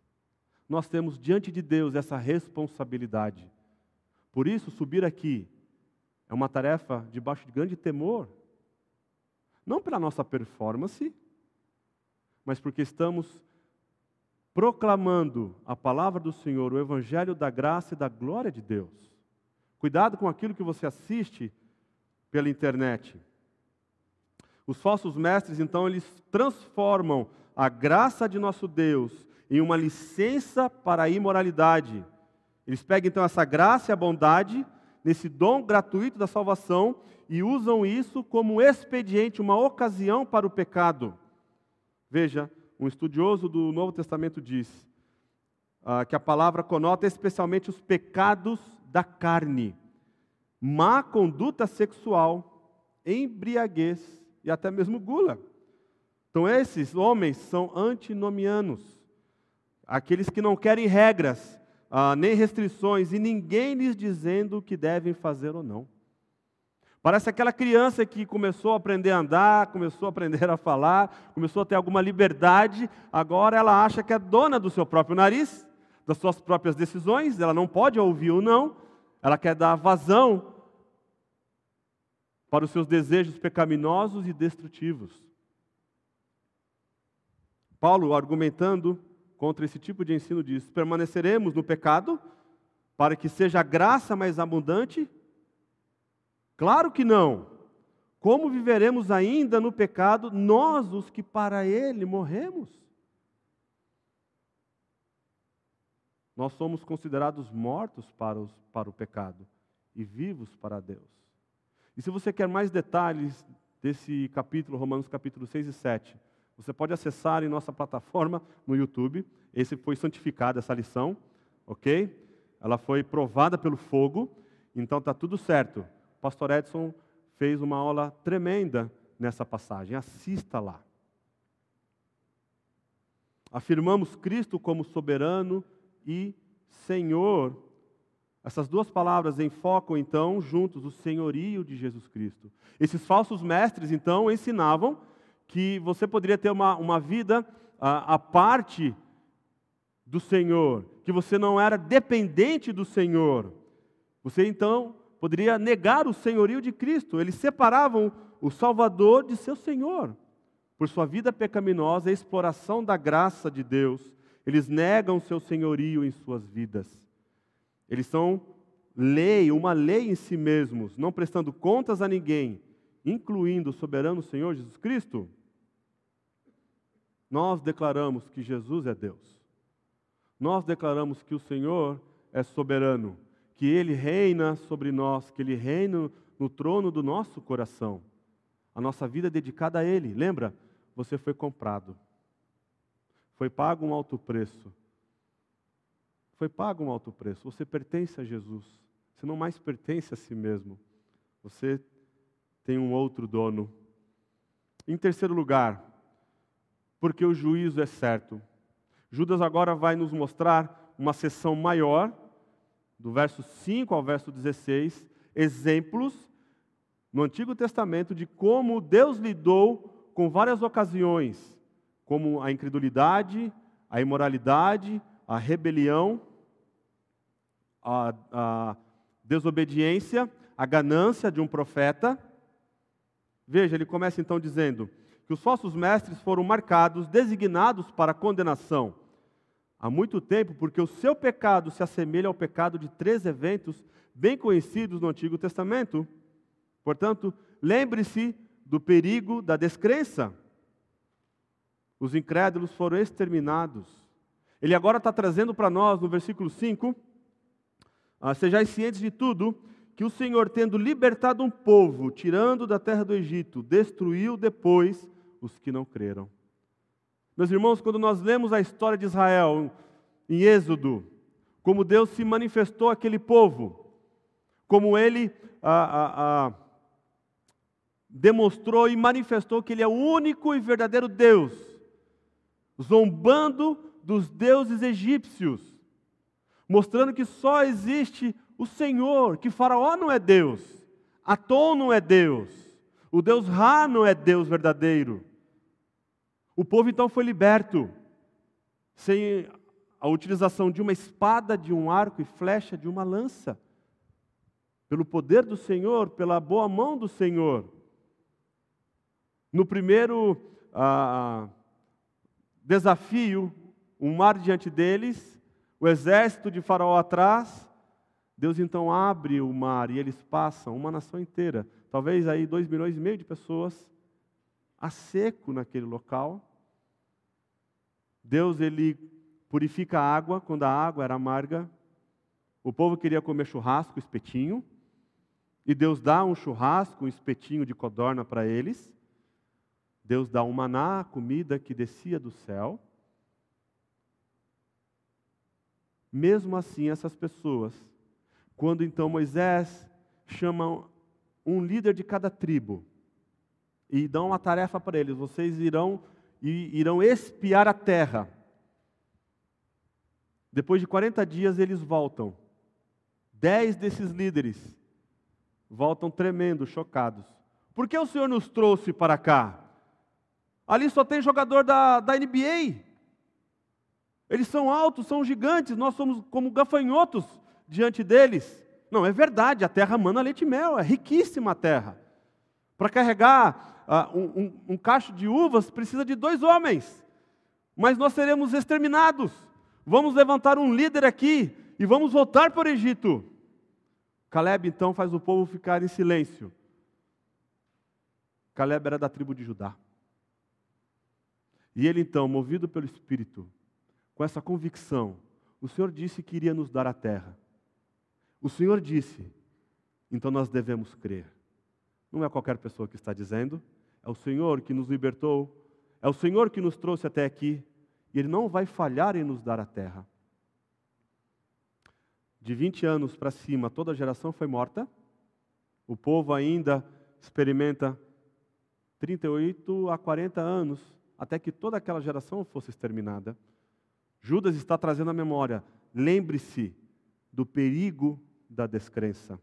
nós temos diante de Deus essa responsabilidade. Por isso, subir aqui é uma tarefa debaixo de grande temor. Não pela nossa performance, mas porque estamos proclamando a palavra do Senhor, o evangelho da graça e da glória de Deus. Cuidado com aquilo que você assiste pela internet. Os falsos mestres, então, eles transformam a graça de nosso Deus em uma licença para a imoralidade. Eles pegam então essa graça e a bondade, nesse dom gratuito da salvação, e usam isso como um expediente, uma ocasião para o pecado. Veja, um estudioso do Novo Testamento diz ah, que a palavra conota especialmente os pecados da carne, má conduta sexual, embriaguez e até mesmo gula. Então, esses homens são antinomianos aqueles que não querem regras, ah, nem restrições, e ninguém lhes dizendo o que devem fazer ou não. Parece aquela criança que começou a aprender a andar, começou a aprender a falar, começou a ter alguma liberdade, agora ela acha que é dona do seu próprio nariz, das suas próprias decisões, ela não pode ouvir ou não, ela quer dar vazão para os seus desejos pecaminosos e destrutivos. Paulo, argumentando contra esse tipo de ensino, diz: permaneceremos no pecado para que seja a graça mais abundante? Claro que não. Como viveremos ainda no pecado, nós, os que para ele morremos? Nós somos considerados mortos para, os, para o pecado e vivos para Deus. E se você quer mais detalhes desse capítulo, Romanos capítulo 6 e 7, você pode acessar em nossa plataforma no YouTube. Esse foi santificado, essa lição, ok? Ela foi provada pelo fogo, então está tudo certo. Pastor Edson fez uma aula tremenda nessa passagem. Assista lá. Afirmamos Cristo como soberano e Senhor. Essas duas palavras enfocam então juntos o senhorio de Jesus Cristo. Esses falsos mestres então ensinavam que você poderia ter uma, uma vida à, à parte do Senhor, que você não era dependente do Senhor. Você então poderia negar o senhorio de Cristo. Eles separavam o Salvador de seu Senhor. Por sua vida pecaminosa, a exploração da graça de Deus, eles negam seu senhorio em suas vidas. Eles são lei, uma lei em si mesmos, não prestando contas a ninguém, incluindo o soberano Senhor Jesus Cristo. Nós declaramos que Jesus é Deus. Nós declaramos que o Senhor é soberano que Ele reina sobre nós, que Ele reina no trono do nosso coração. A nossa vida é dedicada a Ele. Lembra? Você foi comprado. Foi pago um alto preço. Foi pago um alto preço. Você pertence a Jesus. Você não mais pertence a si mesmo. Você tem um outro dono. Em terceiro lugar, porque o juízo é certo. Judas agora vai nos mostrar uma sessão maior do verso 5 ao verso 16, exemplos no Antigo Testamento de como Deus lidou com várias ocasiões, como a incredulidade, a imoralidade, a rebelião, a, a desobediência, a ganância de um profeta. Veja, ele começa então dizendo que os falsos mestres foram marcados, designados para condenação há muito tempo, porque o seu pecado se assemelha ao pecado de três eventos bem conhecidos no Antigo Testamento. Portanto, lembre-se do perigo da descrença. Os incrédulos foram exterminados. Ele agora está trazendo para nós, no versículo 5, ah, sejais cientes de tudo, que o Senhor, tendo libertado um povo, tirando da terra do Egito, destruiu depois os que não creram. Meus irmãos, quando nós lemos a história de Israel em Êxodo, como Deus se manifestou àquele povo, como ele ah, ah, ah, demonstrou e manifestou que Ele é o único e verdadeiro Deus, zombando dos deuses egípcios, mostrando que só existe o Senhor, que Faraó não é Deus, Atom não é Deus, o Deus Ra não é Deus verdadeiro. O povo então foi liberto, sem a utilização de uma espada, de um arco e flecha, de uma lança. Pelo poder do Senhor, pela boa mão do Senhor. No primeiro ah, desafio, um mar diante deles, o exército de Faraó atrás, Deus então abre o mar e eles passam, uma nação inteira, talvez aí dois milhões e meio de pessoas, a seco naquele local. Deus ele purifica a água quando a água era amarga. O povo queria comer churrasco, espetinho, e Deus dá um churrasco, um espetinho de codorna para eles. Deus dá um maná, comida que descia do céu. Mesmo assim, essas pessoas, quando então Moisés chama um líder de cada tribo, e dão uma tarefa para eles: vocês irão e irão espiar a terra. Depois de 40 dias eles voltam. Dez desses líderes voltam tremendo, chocados. Por que o Senhor nos trouxe para cá? Ali só tem jogador da, da NBA. Eles são altos, são gigantes, nós somos como gafanhotos diante deles. Não, é verdade, a terra mana leite e mel, é riquíssima a terra. Para carregar uh, um, um, um cacho de uvas precisa de dois homens. mas nós seremos exterminados. Vamos levantar um líder aqui e vamos voltar para o Egito. Caleb então faz o povo ficar em silêncio. Caleb era da tribo de Judá. E ele então, movido pelo Espírito, com essa convicção, o Senhor disse que iria nos dar a terra. O Senhor disse, então nós devemos crer. Não é qualquer pessoa que está dizendo, é o Senhor que nos libertou, é o Senhor que nos trouxe até aqui, e Ele não vai falhar em nos dar a terra. De 20 anos para cima, toda a geração foi morta, o povo ainda experimenta 38 a 40 anos até que toda aquela geração fosse exterminada. Judas está trazendo à memória, lembre-se do perigo da descrença.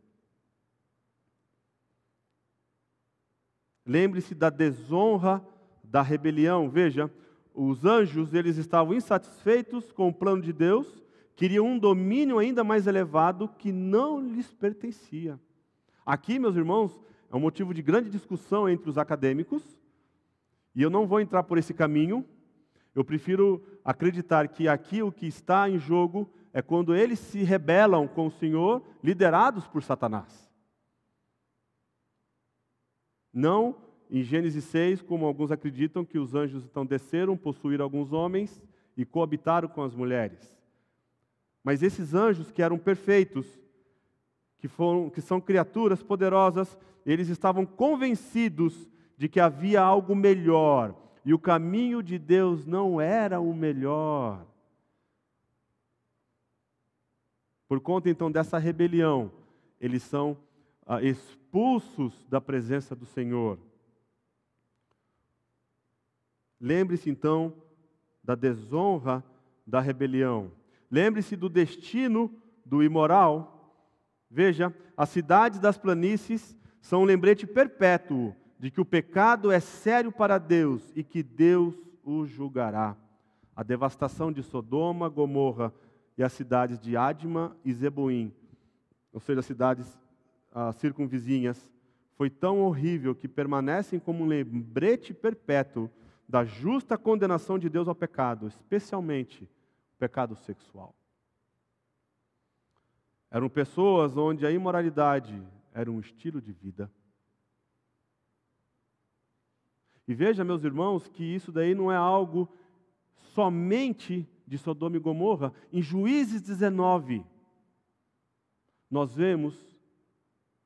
Lembre-se da desonra da rebelião. Veja, os anjos, eles estavam insatisfeitos com o plano de Deus, queriam um domínio ainda mais elevado que não lhes pertencia. Aqui, meus irmãos, é um motivo de grande discussão entre os acadêmicos, e eu não vou entrar por esse caminho. Eu prefiro acreditar que aqui o que está em jogo é quando eles se rebelam com o Senhor, liderados por Satanás. Não em Gênesis 6, como alguns acreditam que os anjos então desceram, possuíram alguns homens e coabitaram com as mulheres. Mas esses anjos que eram perfeitos, que, foram, que são criaturas poderosas, eles estavam convencidos de que havia algo melhor e o caminho de Deus não era o melhor. Por conta então dessa rebelião, eles são expulsos da presença do Senhor. Lembre-se então da desonra da rebelião. Lembre-se do destino do imoral. Veja, as cidades das planícies são um lembrete perpétuo de que o pecado é sério para Deus e que Deus o julgará. A devastação de Sodoma, Gomorra e as cidades de Adma e Zeboim, ou seja, as cidades ah, circunvizinhas, foi tão horrível que permanecem como um lembrete perpétuo da justa condenação de Deus ao pecado, especialmente o pecado sexual. Eram pessoas onde a imoralidade era um estilo de vida. E veja, meus irmãos, que isso daí não é algo somente de Sodoma e Gomorra. Em Juízes 19, nós vemos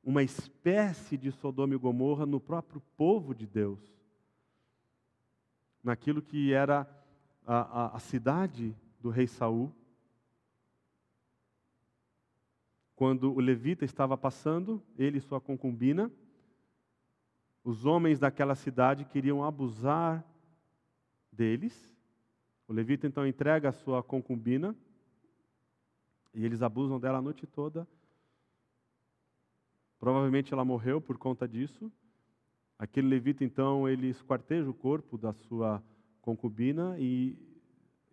uma espécie de Sodoma e Gomorra no próprio povo de Deus naquilo que era a, a, a cidade do rei Saul. Quando o levita estava passando, ele e sua concubina, os homens daquela cidade queriam abusar deles. O levita então entrega a sua concubina e eles abusam dela a noite toda. Provavelmente ela morreu por conta disso. Aquele levita, então, ele esquarteja o corpo da sua concubina e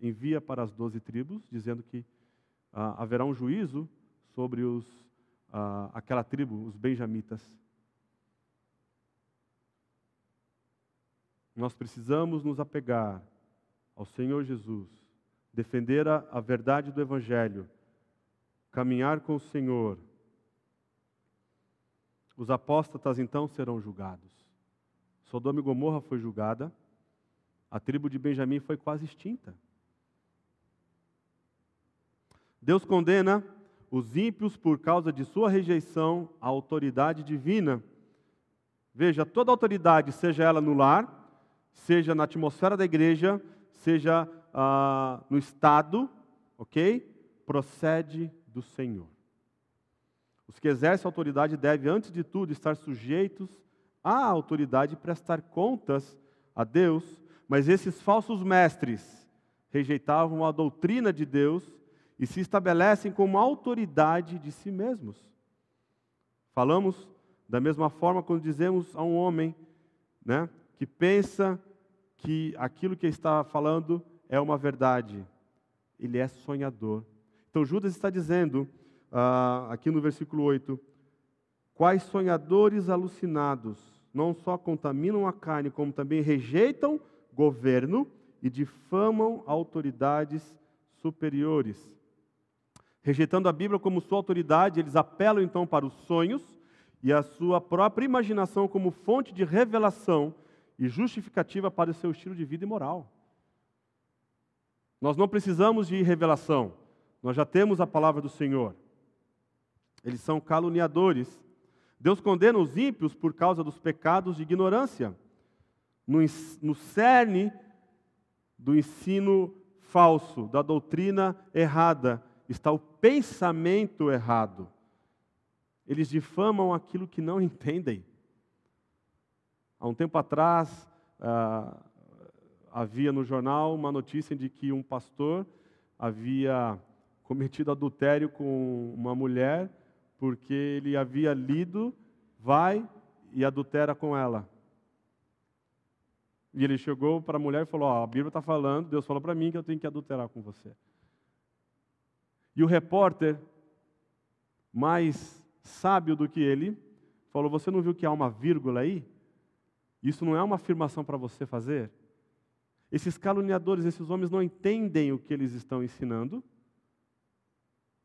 envia para as doze tribos, dizendo que ah, haverá um juízo sobre os, ah, aquela tribo, os benjamitas. Nós precisamos nos apegar ao Senhor Jesus, defender a, a verdade do Evangelho, caminhar com o Senhor. Os apóstatas então serão julgados. Sodoma e Gomorra foi julgada, a tribo de Benjamim foi quase extinta. Deus condena os ímpios por causa de sua rejeição à autoridade divina. Veja, toda autoridade, seja ela no lar, seja na atmosfera da igreja, seja ah, no Estado, ok? Procede do Senhor. Os que exercem autoridade devem, antes de tudo, estar sujeitos à autoridade prestar contas a Deus, mas esses falsos mestres rejeitavam a doutrina de Deus e se estabelecem como autoridade de si mesmos. Falamos da mesma forma quando dizemos a um homem né, que pensa que aquilo que está falando é uma verdade. Ele é sonhador. Então Judas está dizendo, uh, aqui no versículo 8, Quais sonhadores alucinados não só contaminam a carne, como também rejeitam governo e difamam autoridades superiores. Rejeitando a Bíblia como sua autoridade, eles apelam então para os sonhos e a sua própria imaginação como fonte de revelação e justificativa para o seu estilo de vida e moral. Nós não precisamos de revelação, nós já temos a palavra do Senhor. Eles são caluniadores. Deus condena os ímpios por causa dos pecados de ignorância. No, no cerne do ensino falso, da doutrina errada, está o pensamento errado. Eles difamam aquilo que não entendem. Há um tempo atrás, ah, havia no jornal uma notícia de que um pastor havia cometido adultério com uma mulher porque ele havia lido, vai e adultera com ela. E ele chegou para a mulher e falou: oh, a Bíblia está falando, Deus falou para mim que eu tenho que adulterar com você. E o repórter, mais sábio do que ele, falou: Você não viu que há uma vírgula aí? Isso não é uma afirmação para você fazer? Esses caluniadores, esses homens não entendem o que eles estão ensinando,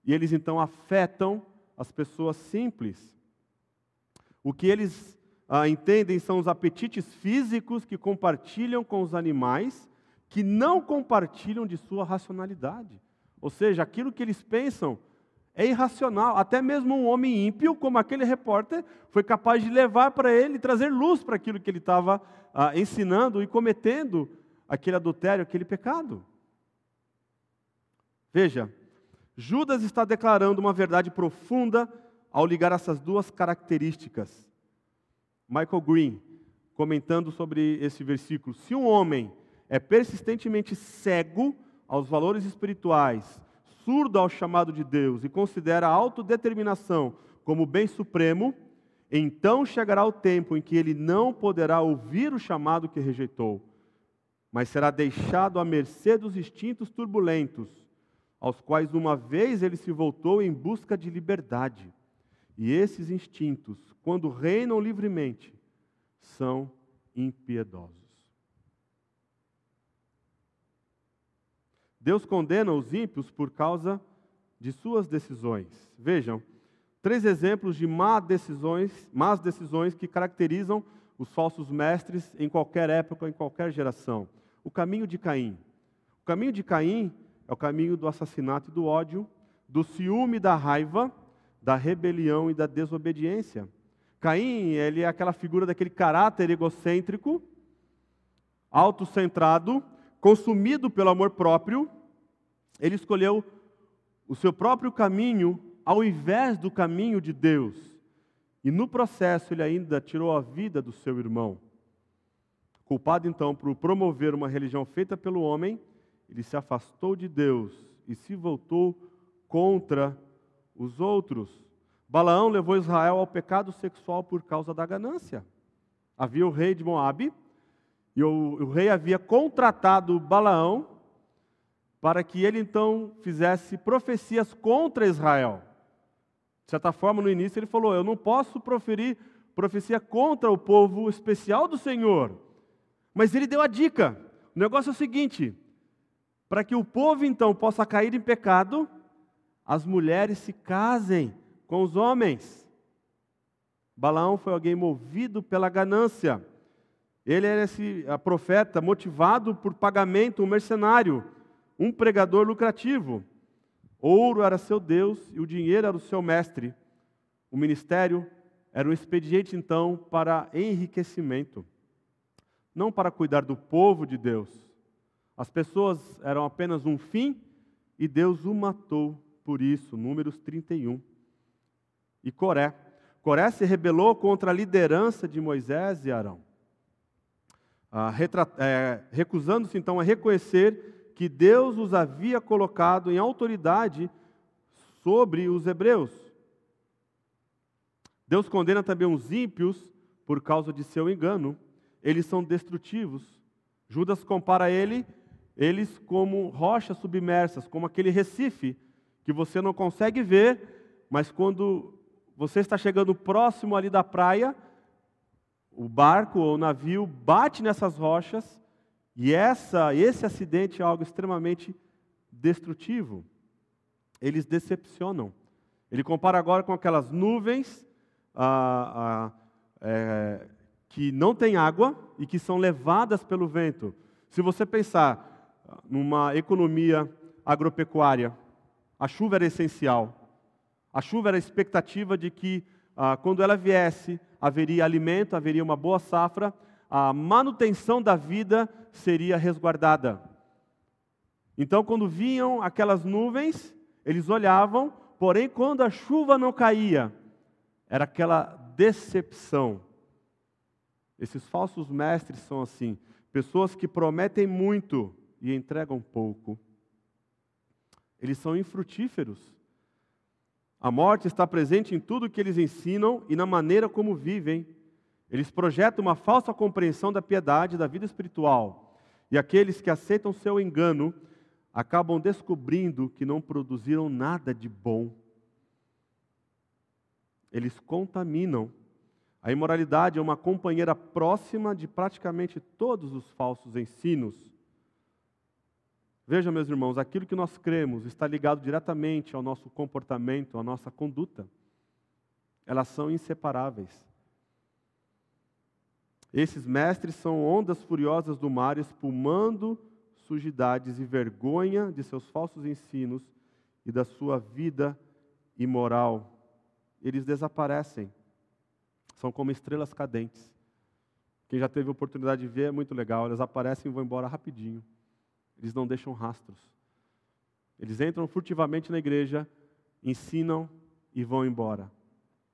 e eles então afetam as pessoas simples. O que eles ah, entendem são os apetites físicos que compartilham com os animais, que não compartilham de sua racionalidade. Ou seja, aquilo que eles pensam é irracional. Até mesmo um homem ímpio, como aquele repórter, foi capaz de levar para ele, trazer luz para aquilo que ele estava ah, ensinando e cometendo aquele adultério, aquele pecado. Veja, Judas está declarando uma verdade profunda ao ligar essas duas características. Michael Green, comentando sobre esse versículo: se um homem é persistentemente cego aos valores espirituais, surdo ao chamado de Deus e considera a autodeterminação como bem supremo, então chegará o tempo em que ele não poderá ouvir o chamado que rejeitou, mas será deixado à mercê dos instintos turbulentos, aos quais uma vez ele se voltou em busca de liberdade. E esses instintos, quando reinam livremente, são impiedosos. Deus condena os ímpios por causa de suas decisões. Vejam, três exemplos de má decisões, más decisões que caracterizam os falsos mestres em qualquer época, em qualquer geração. O caminho de Caim. O caminho de Caim é o caminho do assassinato e do ódio, do ciúme e da raiva, da rebelião e da desobediência. Caim, ele é aquela figura daquele caráter egocêntrico, autocentrado, consumido pelo amor próprio. Ele escolheu o seu próprio caminho ao invés do caminho de Deus. E no processo ele ainda tirou a vida do seu irmão. Culpado então por promover uma religião feita pelo homem, ele se afastou de Deus e se voltou contra os outros. Balaão levou Israel ao pecado sexual por causa da ganância. Havia o rei de Moabe, e o, o rei havia contratado Balaão para que ele então fizesse profecias contra Israel. De certa forma, no início ele falou: Eu não posso proferir profecia contra o povo especial do Senhor. Mas ele deu a dica: o negócio é o seguinte, para que o povo então possa cair em pecado, as mulheres se casem com os homens. Balaão foi alguém movido pela ganância. Ele era esse profeta motivado por pagamento, um mercenário, um pregador lucrativo. Ouro era seu Deus e o dinheiro era o seu mestre. O ministério era um expediente, então, para enriquecimento, não para cuidar do povo de Deus. As pessoas eram apenas um fim e Deus o matou por isso, Números 31. E Coré. Coré se rebelou contra a liderança de Moisés e Arão, ah, é, recusando-se então a reconhecer que Deus os havia colocado em autoridade sobre os hebreus. Deus condena também os ímpios por causa de seu engano. Eles são destrutivos. Judas compara ele, eles como rochas submersas, como aquele recife que você não consegue ver, mas quando você está chegando próximo ali da praia, o barco ou o navio bate nessas rochas E essa, esse acidente é algo extremamente destrutivo. Eles decepcionam. Ele compara agora com aquelas nuvens ah, ah, é, que não têm água e que são levadas pelo vento. Se você pensar numa economia agropecuária, a chuva era essencial. A chuva era a expectativa de que, ah, quando ela viesse, haveria alimento, haveria uma boa safra, a manutenção da vida seria resguardada. Então, quando vinham aquelas nuvens, eles olhavam, porém, quando a chuva não caía, era aquela decepção. Esses falsos mestres são assim, pessoas que prometem muito e entregam pouco. Eles são infrutíferos. A morte está presente em tudo que eles ensinam e na maneira como vivem. Eles projetam uma falsa compreensão da piedade da vida espiritual. E aqueles que aceitam seu engano acabam descobrindo que não produziram nada de bom. Eles contaminam. A imoralidade é uma companheira próxima de praticamente todos os falsos ensinos. Veja, meus irmãos, aquilo que nós cremos está ligado diretamente ao nosso comportamento, à nossa conduta. Elas são inseparáveis. Esses mestres são ondas furiosas do mar espumando sujidades e vergonha de seus falsos ensinos e da sua vida imoral. Eles desaparecem. São como estrelas cadentes. Quem já teve oportunidade de ver é muito legal. Eles aparecem e vão embora rapidinho. Eles não deixam rastros. Eles entram furtivamente na igreja, ensinam e vão embora,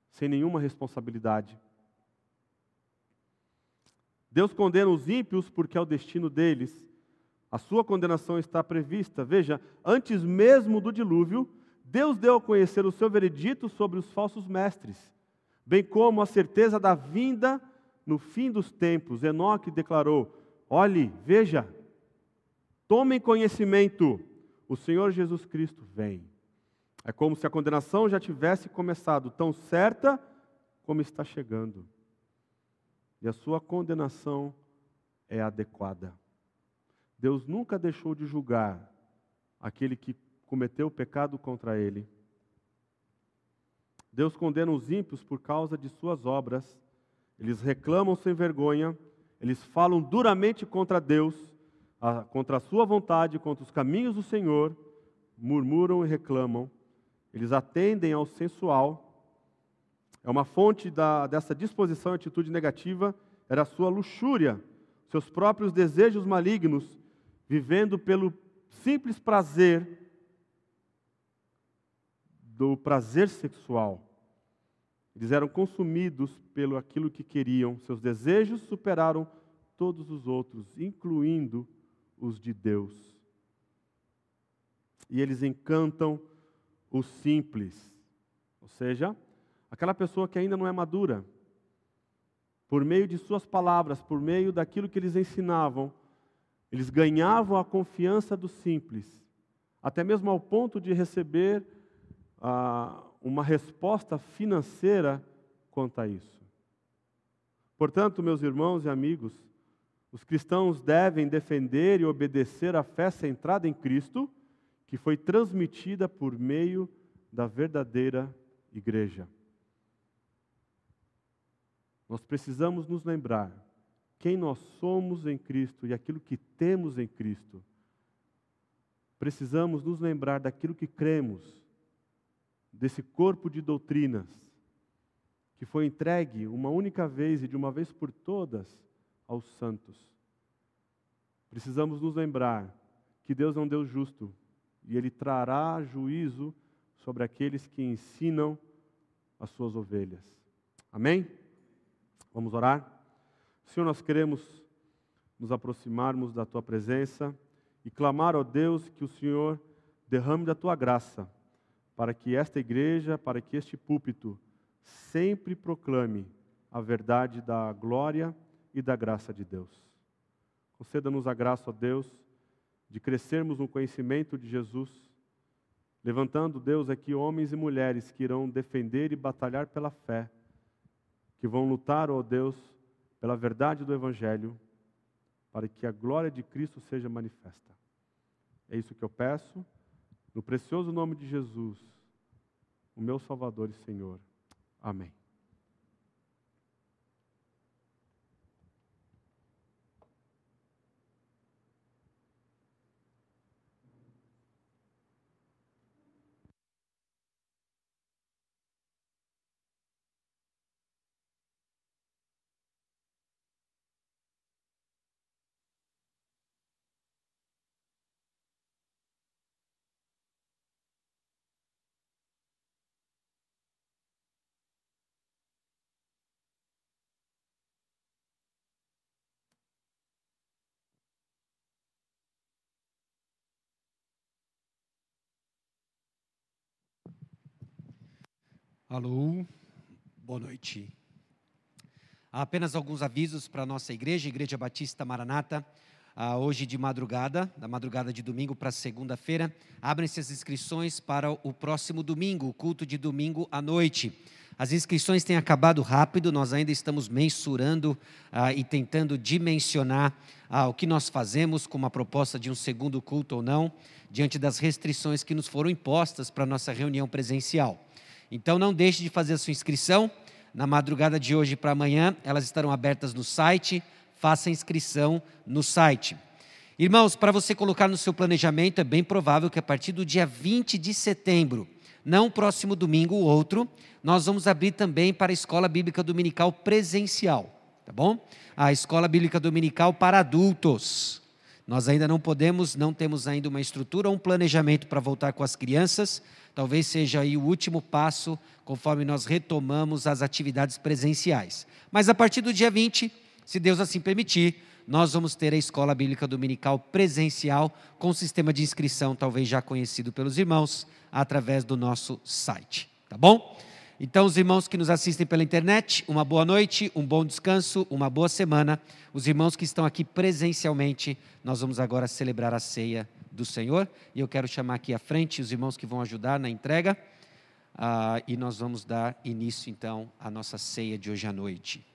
sem nenhuma responsabilidade. Deus condena os ímpios porque é o destino deles a sua condenação está prevista. Veja, antes mesmo do dilúvio, Deus deu a conhecer o seu veredito sobre os falsos mestres, bem como a certeza da vinda no fim dos tempos. Enoque declarou: Olhe, veja, tomem conhecimento, o Senhor Jesus Cristo vem. É como se a condenação já tivesse começado, tão certa como está chegando. E a sua condenação é adequada. Deus nunca deixou de julgar aquele que cometeu o pecado contra ele. Deus condena os ímpios por causa de suas obras. Eles reclamam sem vergonha, eles falam duramente contra Deus, contra a sua vontade, contra os caminhos do Senhor, murmuram e reclamam. Eles atendem ao sensual. É uma fonte da, dessa disposição e atitude negativa era a sua luxúria, seus próprios desejos malignos vivendo pelo simples prazer do prazer sexual. Eles eram consumidos pelo aquilo que queriam, seus desejos superaram todos os outros, incluindo os de Deus. E eles encantam o simples, ou seja, aquela pessoa que ainda não é madura. Por meio de suas palavras, por meio daquilo que eles ensinavam, eles ganhavam a confiança dos simples, até mesmo ao ponto de receber ah, uma resposta financeira quanto a isso. Portanto, meus irmãos e amigos, os cristãos devem defender e obedecer a fé centrada em Cristo, que foi transmitida por meio da verdadeira igreja. Nós precisamos nos lembrar quem nós somos em Cristo e aquilo que temos em Cristo, precisamos nos lembrar daquilo que cremos, desse corpo de doutrinas, que foi entregue uma única vez e de uma vez por todas aos santos. Precisamos nos lembrar que Deus é um Deus justo e Ele trará juízo sobre aqueles que ensinam as suas ovelhas. Amém? Vamos orar? Senhor, nós queremos nos aproximarmos da tua presença e clamar, ó Deus, que o Senhor derrame da tua graça, para que esta igreja, para que este púlpito sempre proclame a verdade da glória e da graça de Deus. Conceda-nos a graça, ó Deus, de crescermos no conhecimento de Jesus, levantando, Deus, aqui homens e mulheres que irão defender e batalhar pela fé, que vão lutar, ó Deus, pela verdade do Evangelho para que a glória de Cristo seja manifesta. É isso que eu peço, no precioso nome de Jesus, o meu Salvador e Senhor. Amém. Alô, boa noite. Há apenas alguns avisos para a nossa igreja, Igreja Batista Maranata. Ah, hoje de madrugada, da madrugada de domingo para segunda-feira, abrem-se as inscrições para o próximo domingo, o culto de domingo à noite. As inscrições têm acabado rápido, nós ainda estamos mensurando ah, e tentando dimensionar ah, o que nós fazemos com uma proposta de um segundo culto ou não, diante das restrições que nos foram impostas para a nossa reunião presencial. Então não deixe de fazer a sua inscrição. Na madrugada de hoje para amanhã, elas estarão abertas no site. Faça a inscrição no site. Irmãos, para você colocar no seu planejamento, é bem provável que a partir do dia 20 de setembro, não próximo domingo, o outro, nós vamos abrir também para a Escola Bíblica Dominical presencial, tá bom? A Escola Bíblica Dominical para adultos. Nós ainda não podemos, não temos ainda uma estrutura ou um planejamento para voltar com as crianças, talvez seja aí o último passo conforme nós retomamos as atividades presenciais. Mas a partir do dia 20, se Deus assim permitir, nós vamos ter a escola bíblica dominical presencial com sistema de inscrição talvez já conhecido pelos irmãos através do nosso site, tá bom? Então, os irmãos que nos assistem pela internet, uma boa noite, um bom descanso, uma boa semana. Os irmãos que estão aqui presencialmente, nós vamos agora celebrar a ceia do Senhor. E eu quero chamar aqui à frente os irmãos que vão ajudar na entrega. Uh, e nós vamos dar início então à nossa ceia de hoje à noite.